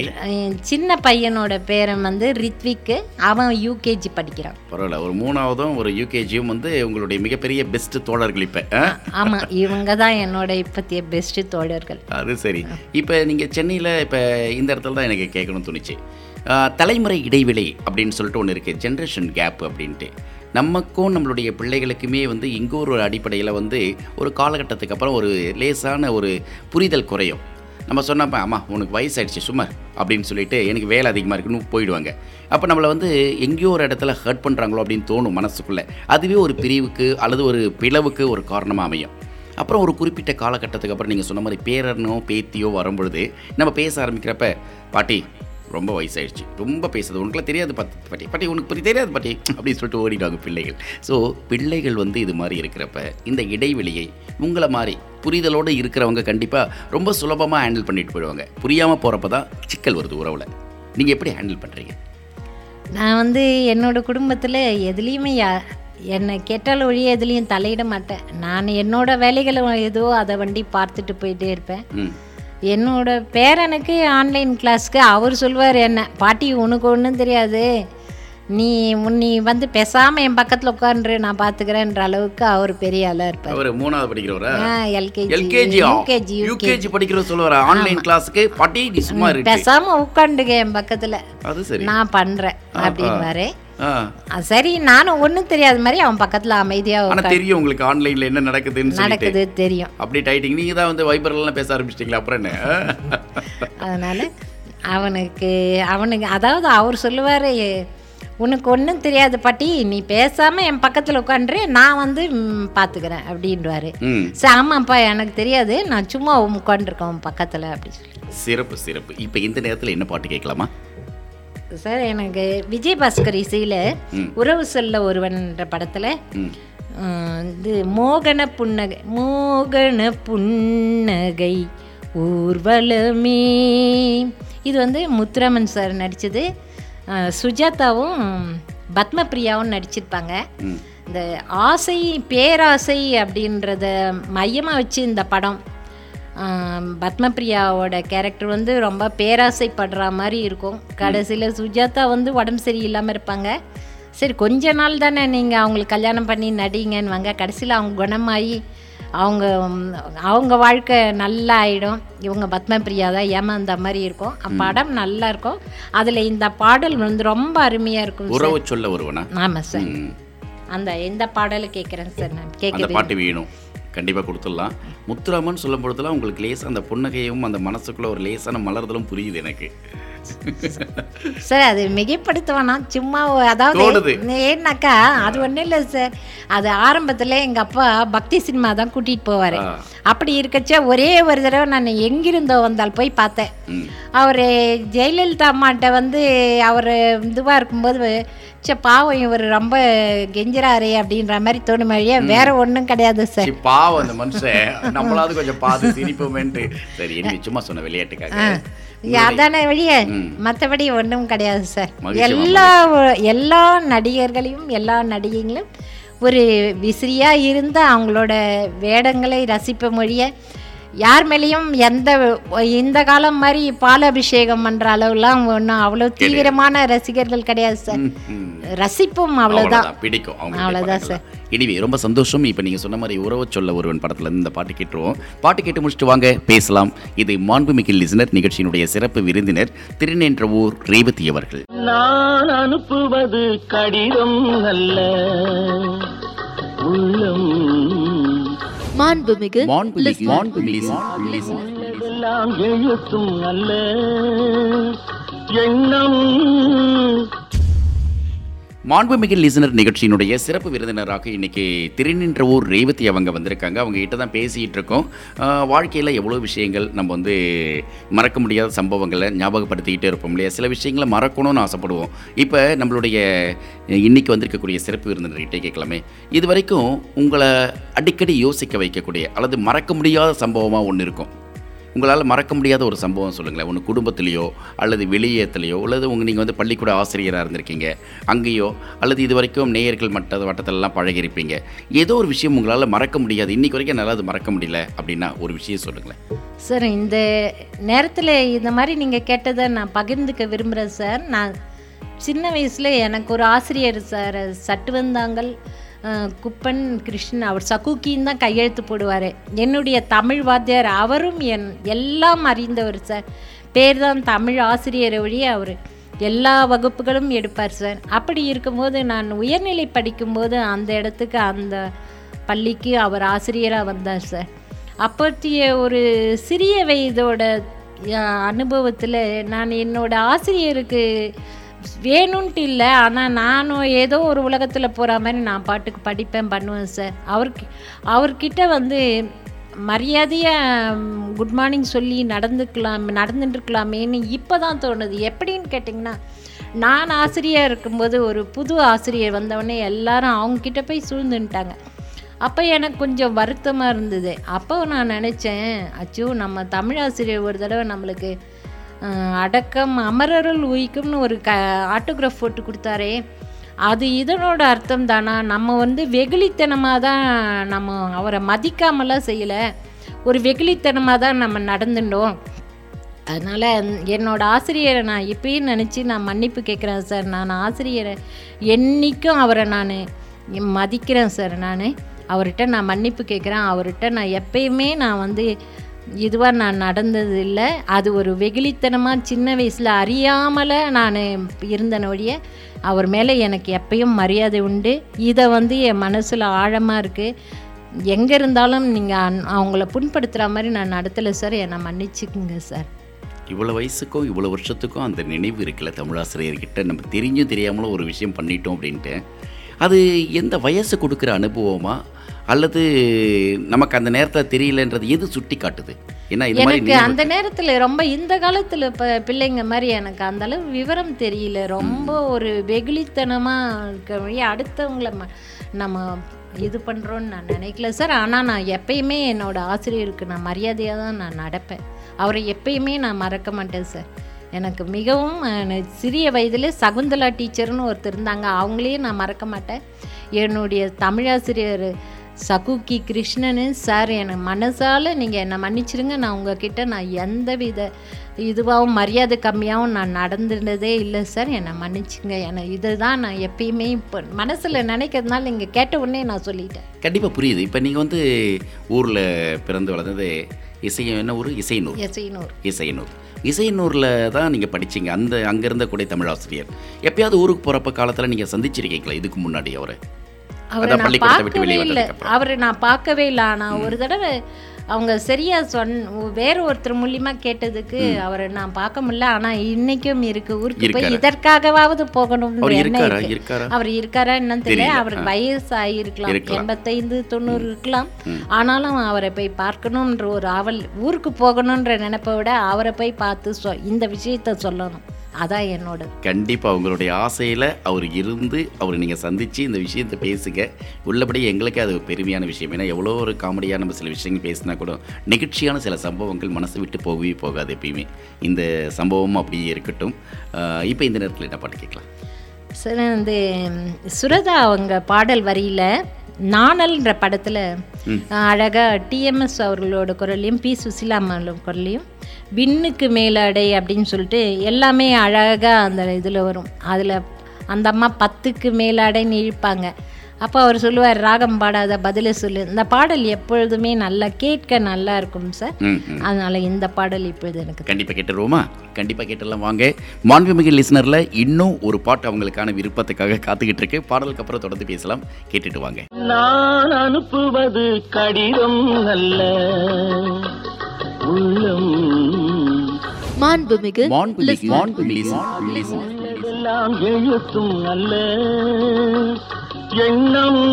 சின்ன பையனோட பேரன் வந்து ரித்விக்கு அவன் யூகேஜி படிக்கிறான். பரவாயில்ல. ஒரு மூணாவதும் ஒரு யூகேஜியும் வந்து உங்களுடைய மிகப்பெரிய பெஸ்ட் தோழர்கள் இப்போ ஆமாம் இவங்க தான் என்னோட இப்பத்திய பெஸ்ட் தோழர்கள். அது சரி. இப்போ நீங்கள் சென்னையில் இப்போ இந்த இடத்துல தான் எனக்கு கேட்கணும்னு தோணுச்சு. தலைமுறை இடைவெளி அப்படின்னு சொல்லிட்டு ஒன்று இருக்குது ஜென்ரேஷன் கேப் அப்படின்ட்டு. நமக்கும் நம்மளுடைய பிள்ளைகளுக்குமே வந்து இங்கே ஒரு அடிப்படையில் வந்து ஒரு காலகட்டத்துக்கு அப்புறம் ஒரு லேசான ஒரு புரிதல் குறையும். நம்ம சொன்னப்ப அம்மா உனக்கு வயசாயிடுச்சு சுமார் அப்படின்னு சொல்லிட்டு எனக்கு வேலை அதிகமாக இருக்குன்னு போயிடுவாங்க. அப்போ நம்மளை வந்து எங்கேயோ ஒரு இடத்துல ஹர்ட் பண்ணுறாங்களோ அப்படின்னு தோணும் மனசுக்குள்ளே. அதுவே ஒரு பிரிவுக்கு அல்லது ஒரு பிளவுக்கு ஒரு காரணமாக அமையும். அப்புறம் ஒரு குறிப்பிட்ட காலகட்டத்துக்கு அப்புறம் நீங்கள் சொன்ன மாதிரி பேரனோ பேத்தியோ வரும்பொழுது நம்ம பேச ஆரம்பிக்கிறப்ப பாட்டி ரொம்ப வயசாயிடுச்சு. ரொம்ப பேசுறது உனக்குலாம் தெரியாது பாத்தி பாட்டி பாட்டி உனக்கு பற்றி தெரியாது பாட்டி அப்படின்னு சொல்லிட்டு ஓடிடுவாங்க பிள்ளைகள். ஸோ பிள்ளைகள் வந்து இது மாதிரி இருக்கிறப்ப இந்த இடைவெளியை உங்களை மாதிரி புரிதலோடு இருக்கிறவங்க கண்டிப்பாக ரொம்ப சுலபமாக ஹேண்டில் பண்ணிட்டு போயிடுவாங்க. புரியாமல் போகிறப்ப தான் சிக்கல் வருது உறவில். நீங்கள் எப்படி ஹேண்டில் பண்ணுறீங்க நான் வந்து என்னோட குடும்பத்தில் எதுலேயுமே யா என்னை கேட்டால் ஒழிய எதுலேயும் தலையிட மாட்டேன். நான் என்னோட வேலைகளை ஏதோ அதை வண்டி பார்த்துட்டு போயிட்டே இருப்பேன். என்னோட பேரனுக்கு ஆன்லைன் கிளாஸ்க்கு அவர் சொல்வார் என்ன பாட்டி உனக்கு ஒன்றும் தெரியாது. நீ நீ வந்து பேசாமல் என் பக்கத்தில் உட்காந்துரு நான் பார்த்துக்கிறேன்ற அளவுக்கு அவர் பெரிய ஆளாக இருப்பார். அவர் மூணாவது படிக்கிறவரா? எல்கேஜி எல்கேஜி யூகேஜி யூகேஜி படிக்கிற சொல்லுவாரா? ஆன்லைன் கிளாஸுக்கு பாட்டி நீ சும்மா பேசாமல் உட்காந்துக்க என் பக்கத்தில். அது சரி. நான் பண்ணுறேன் ஆ, சரி நானும் ஒன்றும் தெரியாத மாதிரி அவன் பக்கத்தில் அமைதியாக ஆனா தெரியும் உங்களுக்கு ஆன்லைன்ல என்ன நடக்குதுன்னு நடக்குது தெரியும். அப்படி டைட்டிங் நீங்க தான் வந்து வைபர்லாம் பேச ஆரம்பிச்சிட்டீங்களா? அப்புறம் என்ன? அதனால் அவனுக்கு அவனுக்கு அதாவது அவர் சொல்லுவார் உனக்கு ஒன்றும் தெரியாது பாட்டி நீ பேசாமல் என் பக்கத்தில் உட்காந்துரு நான் வந்து பார்த்துக்கிறேன் அப்படின்வாரு சரி ஆமாப்பா எனக்கு தெரியாது நான் சும்மா உட்காந்துருக்கேன் பக்கத்தில் அப்படி சொல்லி. சிறப்பு சிறப்பு. இப்போ இந்த நேரத்துல என்ன பாட்டு கேட்கலாமா? சார் எனக்கு விஜயபாஸ்கர் இசையில் ம். உறவு சொல்ல ஒருவன்ற படத்தில் இது மோகன புன்னகை மோகன புன்னகை ஊர்வலமே. இது வந்து முத்துராமன் சார் நடித்தது சுஜாதாவும் பத்மபிரியாவும் நடிச்சிருப்பாங்க. இந்த ஆசை பேராசை அப்படின்றத மையமாக வச்சு இந்த படம் பத்மபிரியாவோட கேரக்டர் வந்து ரொம்ப பேராசைப்படுற மாதிரி இருக்கும். கடைசியில் சுஜாதா வந்து உடம்பு சரியில்லாமல் இருப்பாங்க. சரி கொஞ்ச நாள் தானே நீங்கள் அவங்களுக்கு கல்யாணம் பண்ணி நடிங்கன்னுவாங்க. கடைசியில் அவங்க குணமாகி அவங்க அவங்க வாழ்க்கை நல்லா ஆயிடும். இவங்க பத்மபிரியா தான் ஏமாந்த மாதிரி இருக்கும். படம் நல்லா இருக்கும். அதில் இந்த பாடல் வந்து ரொம்ப அருமையாக இருக்கும் உறவு சொல்ல ஒருவனா? ஆமாம் சார். அந்த இந்த பாடலை கேட்குறேன் சார் நான். கேட்குது பாட்டு வேணும். கண்டிப்பாக கொடுத்துடலாம். முத்துராமன் சொல்லும் பொழுதுலாம் உங்களுக்கு லேசாக அந்த புன்னகையும் அந்த மனசுக்குள்ளே ஒரு லேசான மலர்தலும் புரியுது எனக்கு. <laughs> சார் அது மிகைப்படுத்துவானா? சும்மா. அதாவது ஏன்னாக்கா அது ஒன்றும் இல்லை சார். அது ஆரம்பத்தில் எங்கள் அப்பா பக்தி சினிமா தான் கூட்டிகிட்டு போவார். அப்படி இருக்கச்ச ஒரே ஒரு தடவை நான் எங்கிருந்தோ வந்தால் போய் பார்த்தேன். அவர் ஜெயலலிதா அம்மாட்ட வந்து அவர் இதுவாக இருக்கும்போது சே பாவம் இவர் ரொம்ப கெஞ்சுறாரே அப்படின்ற மாதிரி தோணும் வழியா வேற ஒன்றும் கிடையாது சார். பாவம் அந்த மனுஷன். <laughs> நம்மளாவது கொஞ்சம் பார்த்து சிரிப்போமேன்ட்டு. சரி சும்மா சொன்ன விளையாட்டுக்காக. அதான வழிய. மற்றபடி ஒன்றும் கிடையாது சார். எல்லா எல்லா நடிகர்களையும் எல்லா நடிகைகளும் ஒரு விசிறியா இருந்து அவங்களோட வேடங்களை ரசிப்ப மொழிய யார் மேலேயும் எந்த இந்த காலம் மாதிரி பால் அபிஷேகம் பண்ற அளவுலாம் ஒன்றும் அவ்வளோ தீவிரமான ரசிகர்கள் கிடையாது சார். ரசிப்பும் அவ்வளோதான். அவ்வளவுதான், பிடிக்கும். அவங்க அவ்வளவுதான் இனிவே ரொம்ப சந்தோஷம். இப்போ நீங்கள் சொன்ன மாதிரி உறவு சொல்ல ஒருவன் படத்துல இருந்து இந்த பாட்டு கேட்டுருவோம். பாட்டு கேட்டு முடிச்சுட்டு வாங்க பேசலாம். இது மாண்புமிகு லிசனர் நிகழ்ச்சியினுடைய சிறப்பு விருந்தினர் திருநென்ற ஊர் ரேவதி அவர்கள். நான் அனுப்புவது கடிதம் அல்ல. உள்ளம் மாண்புமிகு எழுத்தும் அல்ல. எண்ணம் மாண்புமிகு லிசனர் நிகழ்ச்சியினுடைய சிறப்பு விருந்தினராக இன்றைக்கி திருநின்ற ஊர் ரேவதி அவங்க வந்திருக்காங்க. அவங்க கிட்ட தான் பேசிகிட்டு இருக்கோம். வாழ்க்கையில் எவ்வளோ விஷயங்கள் நம்ம வந்து மறக்க முடியாத சம்பவங்களை ஞாபகப்படுத்திக்கிட்டே இருப்போம் இல்லையா? சில விஷயங்களை மறக்கணும்னு ஆசைப்படுவோம். இப்போ நம்மளுடைய இன்னைக்கு வந்திருக்கக்கூடிய சிறப்பு விருந்தினர்கிட்டே கேட்கலாமே. இது வரைக்கும் உங்களை அடிக்கடி யோசிக்க வைக்கக்கூடிய அல்லது மறக்க முடியாத சம்பவமாக ஒன்று இருக்கும். உங்களால் மறக்க முடியாத ஒரு சம்பவம் சொல்லுங்களேன். ஒன்று குடும்பத்திலேயோ அல்லது வெளியேற்றலையோ அல்லது உங்கள் நீங்கள் வந்து பள்ளிக்கூட ஆசிரியராக இருந்திருக்கீங்க. அங்கேயோ அல்லது இது வரைக்கும் நேயர்கள் மட்ட வட்டத்திலலாம் பழகியிருப்பீங்க. ஏதோ ஒரு விஷயம் உங்களால் மறக்க முடியாது. இன்னைக்கு வரைக்கும் என்னால் அது மறக்க முடியல அப்படின்னா ஒரு விஷயம் சொல்லுங்களேன். சார் இந்த நேரத்தில் இந்த மாதிரி நீங்கள் கேட்டதை நான் பகிர்ந்துக்க விரும்புகிறேன் சார். நான் சின்ன வயசில் எனக்கு ஒரு ஆசிரியர் சார் சட்டு வந்தாங்கள் குப்பன் கிருஷ்ணன் அவர் சகுக்கின்னு தான் கையெழுத்து போடுவார். என்னுடைய தமிழ் வாத்தியார் அவரும் என் எல்லாம் அறிந்தவர் சார் பேர் தான் தமிழ் ஆசிரியரை வழியே அவர் எல்லா வகுப்புகளும் எடுப்பார் சார் அப்படி இருக்கும்போது நான் உயர்நிலை படிக்கும்போது அந்த இடத்துக்கு அந்த பள்ளிக்கு அவர் ஆசிரியராக வந்தார் சார் அப்பத்திய ஒரு சிறிய வயதோட அனுபவத்தில் நான் என்னோடய ஆசிரியருக்கு வேணும்ன்ட்டு இல்லை ஆனால் நானும் ஏதோ ஒரு உலகத்தில் போகிற மாதிரி நான் பாட்டுக்கு படிப்பேன் பண்ணுவேன் சார் அவருக்கு அவர்கிட்ட வந்து மரியாதையாக குட் மார்னிங் சொல்லி நடந்துக்கலாம் நடந்துட்டுருக்கலாமேன்னு இப்போ தான் தோணுது. எப்படின்னு கேட்டிங்கன்னா நான் ஆசிரியர் இருக்கும்போது ஒரு புது ஆசிரியர் வந்தவொடனே எல்லாரும் அவங்கக்கிட்ட போய் சூழ்ந்துட்டாங்க அப்போ எனக்கு கொஞ்சம் வருத்தமாக இருந்தது. அப்போ நான் நினச்சேன் அச்சோ நம்ம தமிழ் ஆசிரியர் ஒரு தடவை நம்மளுக்கு அடக்கம் அமரருள் உயிக்கும்னு ஒரு க ஆட்டோகிராஃப் போட்டு கொடுத்தாரே. அது இதனோட அர்த்தம் தானா? நம்ம வந்து வெகுளித்தனமாக தான் நம்ம அவரை மதிக்காமலாம் செய்யலை. ஒரு வெகுளித்தனமாக தான் நம்ம நடந்துட்டோம். அதனால் என்னோடய ஆசிரியரை நான் இப்பயும் நினச்சி நான் மன்னிப்பு கேட்குறேன் சார். நான் ஆசிரியரை என்றைக்கும் அவரை நான் மதிக்கிறேன் சார். நான் அவர்கிட்ட நான் மன்னிப்பு கேட்குறேன். அவர்கிட்ட நான் எப்பயுமே நான் வந்து இதுவாக நான் நடந்தது இல்லை அது ஒரு வெகுளித்தனமாக சின்ன வயசில் அறியாமல் நான் இருந்தன ஒழிய அவர் மேலே எனக்கு எப்பயும் மரியாதை உண்டு. இதை வந்து என் மனசில் ஆழமாக இருக்குது எங்கே இருந்தாலும் நீங்கள் அவங்கள புண்படுத்துகிற மாதிரி நான் நடத்தலை சார். என்னை மன்னிச்சுக்குங்க சார். இவ்வளோ வயசுக்கும் இவ்வளோ வருஷத்துக்கும் அந்த நினைவு இருக்குல்ல தமிழாசிரியர்கிட்ட. நம்ம தெரிஞ்சும் தெரியாமலும் ஒரு விஷயம் பண்ணிட்டோம் அப்படின்ட்டு. அது எந்த வயசு கொடுக்குற அனுபவமாக அல்லது நமக்கு அந்த நேரத்தில் தெரியலன்றது எது சுட்டி காட்டுது ஏன்னா இது எனக்கு அந்த நேரத்தில் ரொம்ப இந்த காலத்தில் இப்போ பிள்ளைங்க மாதிரி எனக்கு அந்த அளவு விவரம் தெரியல. ரொம்ப ஒரு வெகுளித்தனமாக இருக்க வழி அடுத்தவங்கள நம்ம இது பண்ணுறோன்னு நான் நினைக்கல சார். ஆனால் நான் எப்பயுமே என்னோட ஆசிரியருக்கு நான் மரியாதையாக தான் நான் நடப்பேன். அவரை எப்பயுமே நான் மறக்க மாட்டேன் சார். எனக்கு மிகவும் சிறிய வயதில் சகுந்தலா டீச்சர்னு ஒருத்தர் இருந்தாங்க. அவங்களையும் நான் மறக்க மாட்டேன். என்னுடைய தமிழாசிரியர் சகுக்கி கிருஷ்ணனு சார் என்னை மனசால் நீங்கள் என்னை மன்னிச்சிடுங்க நான் உங்ககிட்ட நான் எந்த வித இதுவாகவும் மரியாதை கம்மியாகவும் நான் நடந்துட்டதே இல்லை சார். என்னை மன்னிச்சுங்க என்னை இதுதான் நான் எப்பயுமே இப்போ மனசில் நினைக்கிறதுனால நீங்கள் கேட்ட உடனே நான் சொல்லிட்டேன். கண்டிப்பாக புரியுது. இப்போ நீங்கள் வந்து ஊரில் பிறந்து வளர்ந்தது இசை என்ன ஊர்? இசையனூர். எசைனூர் இசையனூர். இசையனூரில் தான் நீங்கள் படிச்சீங்க. அந்த அங்கே இருந்த கூட தமிழாசிரியர். எப்பயாவது ஊருக்கு போகிறப்ப காலத்தில் நீங்கள் சந்திச்சிருக்கீங்களா? இதுக்கு முன்னாடி அவரை. அவரை நான் பார்க்கவே இல்லை. அவரை நான் பார்க்கவே இல்லை. ஆனால் ஒரு தடவை அவங்க சரியா சொன் வேற ஒருத்தர் மூலியமா கேட்டதுக்கு அவரை நான் பார்க்க முடியல. ஆனா இன்னைக்கும் இருக்கு. ஊருக்கு போய்? இதற்காகவாவது போகணும்னு அவர் இருக்காரா? இருக்கு? இருக்காரா? அவர் இருக்காரா என்னன்னு தெரியல. அவருக்கு வயசு ஆகிருக்கலாம். எண்பத்தைந்து தொண்ணூறு இருக்கலாம். ஆனாலும் அவரை போய் பார்க்கணுன்ற ஒரு அவல் ஊருக்கு போகணுன்ற நினைப்பை விட அவரை போய் பார்த்து சொ இந்த விஷயத்த சொல்லணும். அதான் என்னோட கண்டிப்பாக உங்களுடைய ஆசையில் அவர் இருந்து அவர் நீங்கள் சந்தித்து இந்த விஷயத்தை பேசுங்க. உள்ளபடி எங்களுக்கே அது பெருமையான விஷயம். ஏன்னா எவ்வளோ ஒரு காமெடியாக நம்ம சில விஷயங்கள் பேசினா கூட நெகிழ்ச்சியான சில சம்பவங்கள் மனசை விட்டு போகவே போகாது எப்பயுமே. இந்த சம்பவமும் அப்படியே இருக்கட்டும். இப்போ இந்த நேரத்தில் என்ன பாட்டு கேட்கலாம்? சில வந்து சுரதா அவங்க பாடல் வரியில நாணல்ன்ற படத்தில் அழகாக டிஎம்எஸ் அவர்களோட குரலையும் பி சுசிலா அம்மாவோட குரலையும் விண்ணுக்கு மேலடை அப்படின்னு சொல்லிட்டு எல்லாமே அழகாக அந்த இதில் வரும். அதில் அந்த அம்மா பத்துக்கு மேலாடைன்னு இழுப்பாங்க. அப்போ அவர் சொல்லுவார் ராகம் பாடாத பதிலை சொல்லு. இந்த பாடல் எப்பொழுதுமே நல்லா கேட்க நல்லா இருக்கும் சார். அதனால் இந்த பாடல் இப்பொழுது எனக்கு கண்டிப்பாக கேட்டுருவோமா? கண்டிப்பாக கேட்டுடலாம் வாங்க. மாண்புமிகு லிசனரில் இன்னும் ஒரு பாட்டு அவங்களுக்கான விருப்பத்துக்காக காத்துக்கிட்டு இருக்கு. பாடலுக்கு அப்புறம் தொடர்ந்து பேசலாம். கேட்டுட்டு வாங்க. நான் அனுப்புவது கடிதம் அல்ல உள்ளம். மாண்புமிகு மாண்புமிகு மாண்புமிகு எழுத்தும் அல்ல எண்ணம்.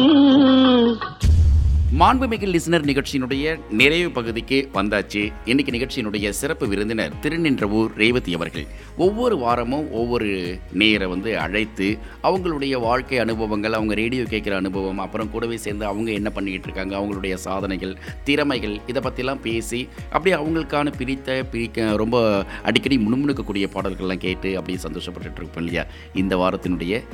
மாண்புமிகு லிசனர் நிகழ்ச்சியினுடைய நிறைவு பகுதிக்கு வந்தாச்சு. இன்னைக்கு நிகழ்ச்சியினுடைய சிறப்பு விருந்தினர் திருநின்றவூர் ரேவதி அவர்கள். ஒவ்வொரு வாரமும் ஒவ்வொரு நேரை வந்து அழைத்து அவங்களுடைய வாழ்க்கை அனுபவங்கள் அவங்க ரேடியோ கேட்குற அனுபவம் அப்புறம் கூடவே சேர்ந்து அவங்க என்ன பண்ணிக்கிட்டு இருக்காங்க அவங்களுடைய சாதனைகள் திறமைகள் இதை பற்றிலாம் பேசி அப்படியே அவங்களுக்கான பிரித்த பிரிக்க ரொம்ப அடிக்கடி முணுமுணுக்கக்கூடிய பாடல்கள்லாம் கேட்டு அப்படியே சந்தோஷப்பட்டுட்டு இருப்போம் இல்லையா? இந்த வாரத்தினுடைய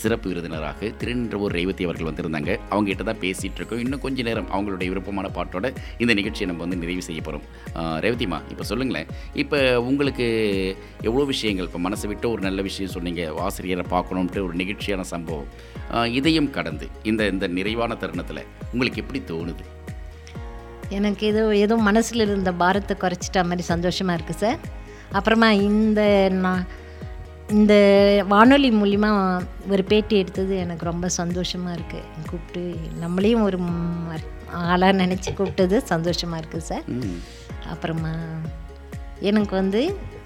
சிறப்பு விருந்தினராக திருநின்றவூர் ரேவதி அவர்கள் வந்திருந்தாங்க. அவங்க கிட்ட தான் பேசிகிட்டு இருக்கோம் இன்னும் கொஞ்ச நேரம் அவங்களுடைய விருப்பமான பாட்டோட இந்த நிகழ்ச்சியை நம்ம வந்து நிறைவு செய்ய போகிறோம் ரேவதிமா இப்போ சொல்லுங்களேன். இப்போ உங்களுக்கு எவ்வளோ விஷயங்கள்? இப்போ மனசை விட்டு ஒரு நல்ல விஷயம் சொன்னீங்க. ஆசிரியரை பார்க்கணுன்ட்டு ஒரு நிகழ்ச்சியான சம்பவம். இதையும் கடந்து இந்த இந்த நிறைவான தருணத்தில் உங்களுக்கு எப்படி தோணுது? எனக்கு ஏதோ ஏதோ மனசில் இருந்த பாரத்தை குறைச்சிட்ட மாதிரி சந்தோஷமாக இருக்குது சார். அப்புறமா இந்த நான் இந்த வானொலி மூலிமா ஒரு பேட்டி எடுத்தது எனக்கு ரொம்ப சந்தோஷமாக இருக்குது கூப்பிட்டு நம்மளையும் ஒரு ஆளாக நினச்சி கூப்பிட்டது சந்தோஷமாக இருக்குது சார். அப்புறமா எனக்கு வந்து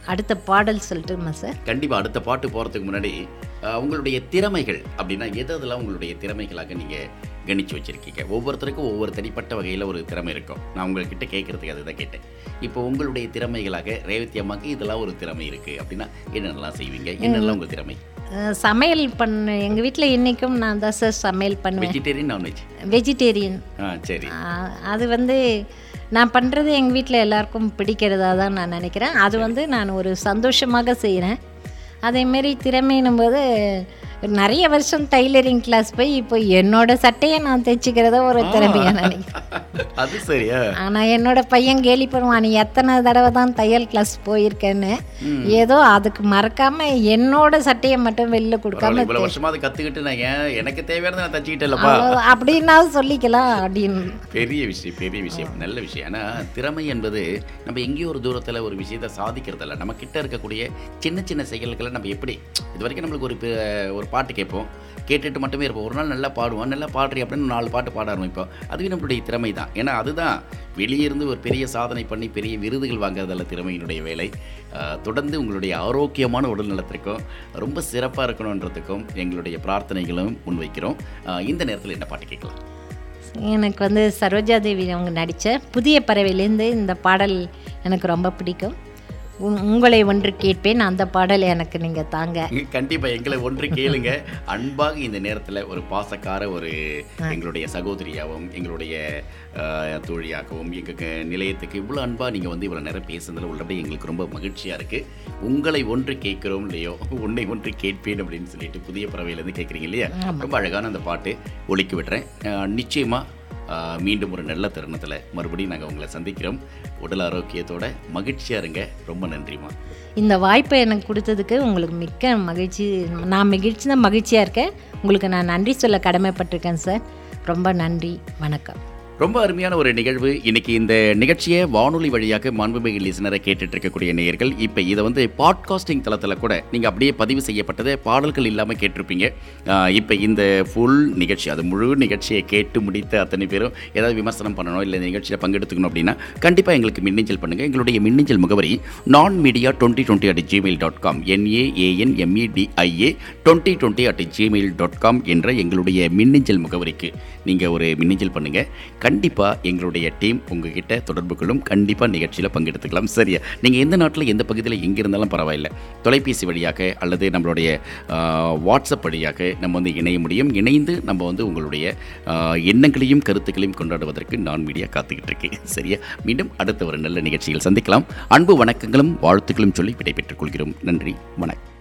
அடுத்த பாடல் சொல்லட்டுமா சார்? கண்டிப்பாக அடுத்த பாட்டு போகிறதுக்கு முன்னாடி உங்களுடைய திறமைகள் அப்படின்னா எது அதெல்லாம் உங்களுடைய திறமைகளாக நீங்கள் கணிச்சு வச்சிருக்கீங்க. ஒவ்வொருத்தருக்கும் ஒவ்வொரு தனிப்பட்ட வகையில் ஒரு திறமை இருக்கும். நான் உங்கள்கிட்ட கேட்குறதுக்கு அதுதான் கேட்டேன். இப்போ உங்களுடைய திறமைகளாக ரேவதி அம்மாக்கு இதெல்லாம் ஒரு திறமை இருக்குது அப்படின்னா என்னென்னலாம் செய்வீங்க? என்னெல்லாம் உங்கள் திறமை? சமையல் பண்ண எங்கள் வீட்டில் இன்றைக்கும் நான் தான் சார் சமையல் பண்ணுவேன். வெஜிடேரியன் நான்வெஜ் வெஜிடேரியன் ஆ சரி. அது வந்து நான் பண்ணுறது எங்கள் வீட்டில் எல்லாருக்கும் பிடிக்கிறதா தான் நான் நினைக்கிறேன். அது வந்து நான் ஒரு சந்தோஷமாக செய்கிறேன் அதேமாரி திறமைன்னும் போது நிறைய வருஷம் டைலரிங் கிளாஸ் போய் இப்போ என்னோட சட்டையை நான் தைச்சிக்கிறத ஒரு திறமையாக நினைக்கிறேன். அது சரியா? ஆனால் என்னோட பையன் கேலி பண்ணுவான் நீ எத்தனை தடவை தான் தையல் கிளாஸ் போயிருக்கேன்னு? ஏதோ அதுக்கு மறக்காம என்னோட சட்டையை மட்டும் வெளில கொடுக்காம வருஷமா அதை கற்றுக்கிட்டு நான் ஏன் எனக்கு தேவையானதை நான் தச்சுக்கிட்டேன்லப்பா அப்படின்னாவது சொல்லிக்கலாம் அப்படின்னு. பெரிய விஷயம் பெரிய விஷயம் நல்ல விஷயம். ஆனால் திறமை என்பது நம்ம எங்கேயோ ஒரு தூரத்தில் ஒரு விஷயத்தை சாதிக்கிறதில்ல. நம்ம கிட்ட இருக்கக்கூடிய சின்ன சின்ன செயல்களை நம்ம எப்படி இது வரைக்கும் நம்மளுக்கு ஒரு ஒரு பாட்டு கேட்போம். கேட்டுட்டு மட்டுமே இருப்போம். ஒரு நாள் நல்லா பாடுவோம். நல்லா பாடுறி அப்படின்னு நாலு பாட்டு பாட ஆரம்பிப்போம். அதுவே நம்மளுடைய திறமை தான். ஏன்னா அதுதான் வெளியே இருந்து ஒரு பெரிய சாதனை பண்ணி பெரிய விருதுகள் வாங்குறதல்ல திறமையினுடைய வேலை. தொடர்ந்து உங்களுடைய ஆரோக்கியமான உடல் நலத்திற்கும் ரொம்ப சிறப்பாக இருக்கணுன்றதுக்கும் எங்களுடைய பிரார்த்தனைகளும் முன்வைக்கிறோம். இந்த நேரத்தில் என்ன பாட்டு கேட்கலாம்? எனக்கு வந்து சரோஜாதேவி அவங்க நடித்த புதிய பறவையிலேருந்து இந்த பாடல் எனக்கு ரொம்ப பிடிக்கும். உங்களை ஒன்று கேட்பேன் அந்த பாடல் எனக்கு நீங்கள் தாங்க. கண்டிப்பா எங்களை ஒன்று கேளுங்க. அன்பாக இந்த நேரத்துல ஒரு பாசக்கார ஒரு எங்களுடைய சகோதரியாகவும் எங்களுடைய தோழியாகவும் எங்க க- நிலையத்துக்கு இவ்வளோ அன்பா நீங்க வந்து இவ்வளவு நேரம் பேசுனதுல உள்ளபடி எங்களுக்கு ரொம்ப மகிழ்ச்சியா இருக்கு. உங்களை ஒன்று கேட்கிறோம் இல்லையோ உன்னை ஒன்று கேட்பேன் அப்படின்னு சொல்லிட்டு புதிய பறவையிலேருந்து கேட்குறீங்க இல்லையா? ரொம்ப அழகான அந்த பாட்டு. ஒலிக்க விடுறேன். ஆஹ், நிச்சயமா ஆஹ், மீண்டும் ஒரு நல்ல தருணத்தில் மறுபடியும் நாங்கள் உங்களை சந்திக்கிறோம். உடல் ஆரோக்கியத்தோட மகிழ்ச்சியாக இருங்க. ரொம்ப நன்றிம்மா. இந்த வாய்ப்பை எனக்கு கொடுத்ததுக்கு உங்களுக்கு மிக்க மகிழ்ச்சி. நான் மகிழ்ச்சி தான் மகிழ்ச்சியாக இருக்கேன். உங்களுக்கு நான் நன்றி சொல்ல கடமைப்பட்டிருக்கேன் சார். ரொம்ப நன்றி. வணக்கம். ரொம்ப அருமையான ஒரு நிகழ்வு. இன்னைக்கு இந்த நிகழ்ச்சியை வானொலி வழியாக மாண்புமிகு லிசனரை கேட்டுட்டு இருக்கக்கூடிய நேயர்கள் இப்போ இதை வந்து பாட்காஸ்டிங் தளத்தில் கூட நீங்கள் அப்படியே பதிவு செய்யப்பட்டதை பாடல்கள் இல்லாமல் கேட்டிருப்பீங்க. இப்போ இந்த ஃபுல் நிகழ்ச்சி அது முழு நிகழ்ச்சியை கேட்டு முடித்த அத்தனை பேரும் ஏதாவது விமர்சனம் பண்ணணும் இல்லை இந்த நிகழ்ச்சியில் பங்கெடுத்துக்கணும் அப்படின்னா கண்டிப்பாக எங்களுக்கு மின்னஞ்சல் பண்ணுங்கள் எங்களுடைய மின்னஞ்சல் முகவரி நான் media twenty twenty at Gmail dot com N A A N M E D I A twenty twenty at Gmail dot com என்ற எங்களுடைய மின்னஞ்சல் முகவரிக்கு நீங்கள் ஒரு மின்னஞ்சல் பண்ணுங்கள் கண்டிப்பாக எங்களுடைய டீம் உங்ககிட்ட தொடர்பு கொள்ளும் கண்டிப்பாக நிகழ்ச்சியில் பங்கெடுத்துக்கலாம். சரியா? நீங்கள் எந்த நாட்டில் எந்த பகுதியில் எங்கே இருந்தாலும் பரவாயில்லை. தொலைபேசி வழியாக அல்லது நம்மளுடைய வாட்ஸ்அப் வழியாக நம்ம வந்து இணைய முடியும். இணைந்து நம்ம வந்து உங்களுடைய எண்ணங்களையும் கருத்துக்களையும் கொண்டாடுவதற்கு நான் மீடியா காத்துக்கிட்டு இருக்கேன். சரியா? மீண்டும் அடுத்த ஒரு நல்ல நிகழ்ச்சியில் சந்திக்கலாம். அன்பு வணக்கங்களும் வாழ்த்துக்களும் சொல்லி விடைபெற்றுக் கொள்கிறோம். நன்றி. வணக்கம்.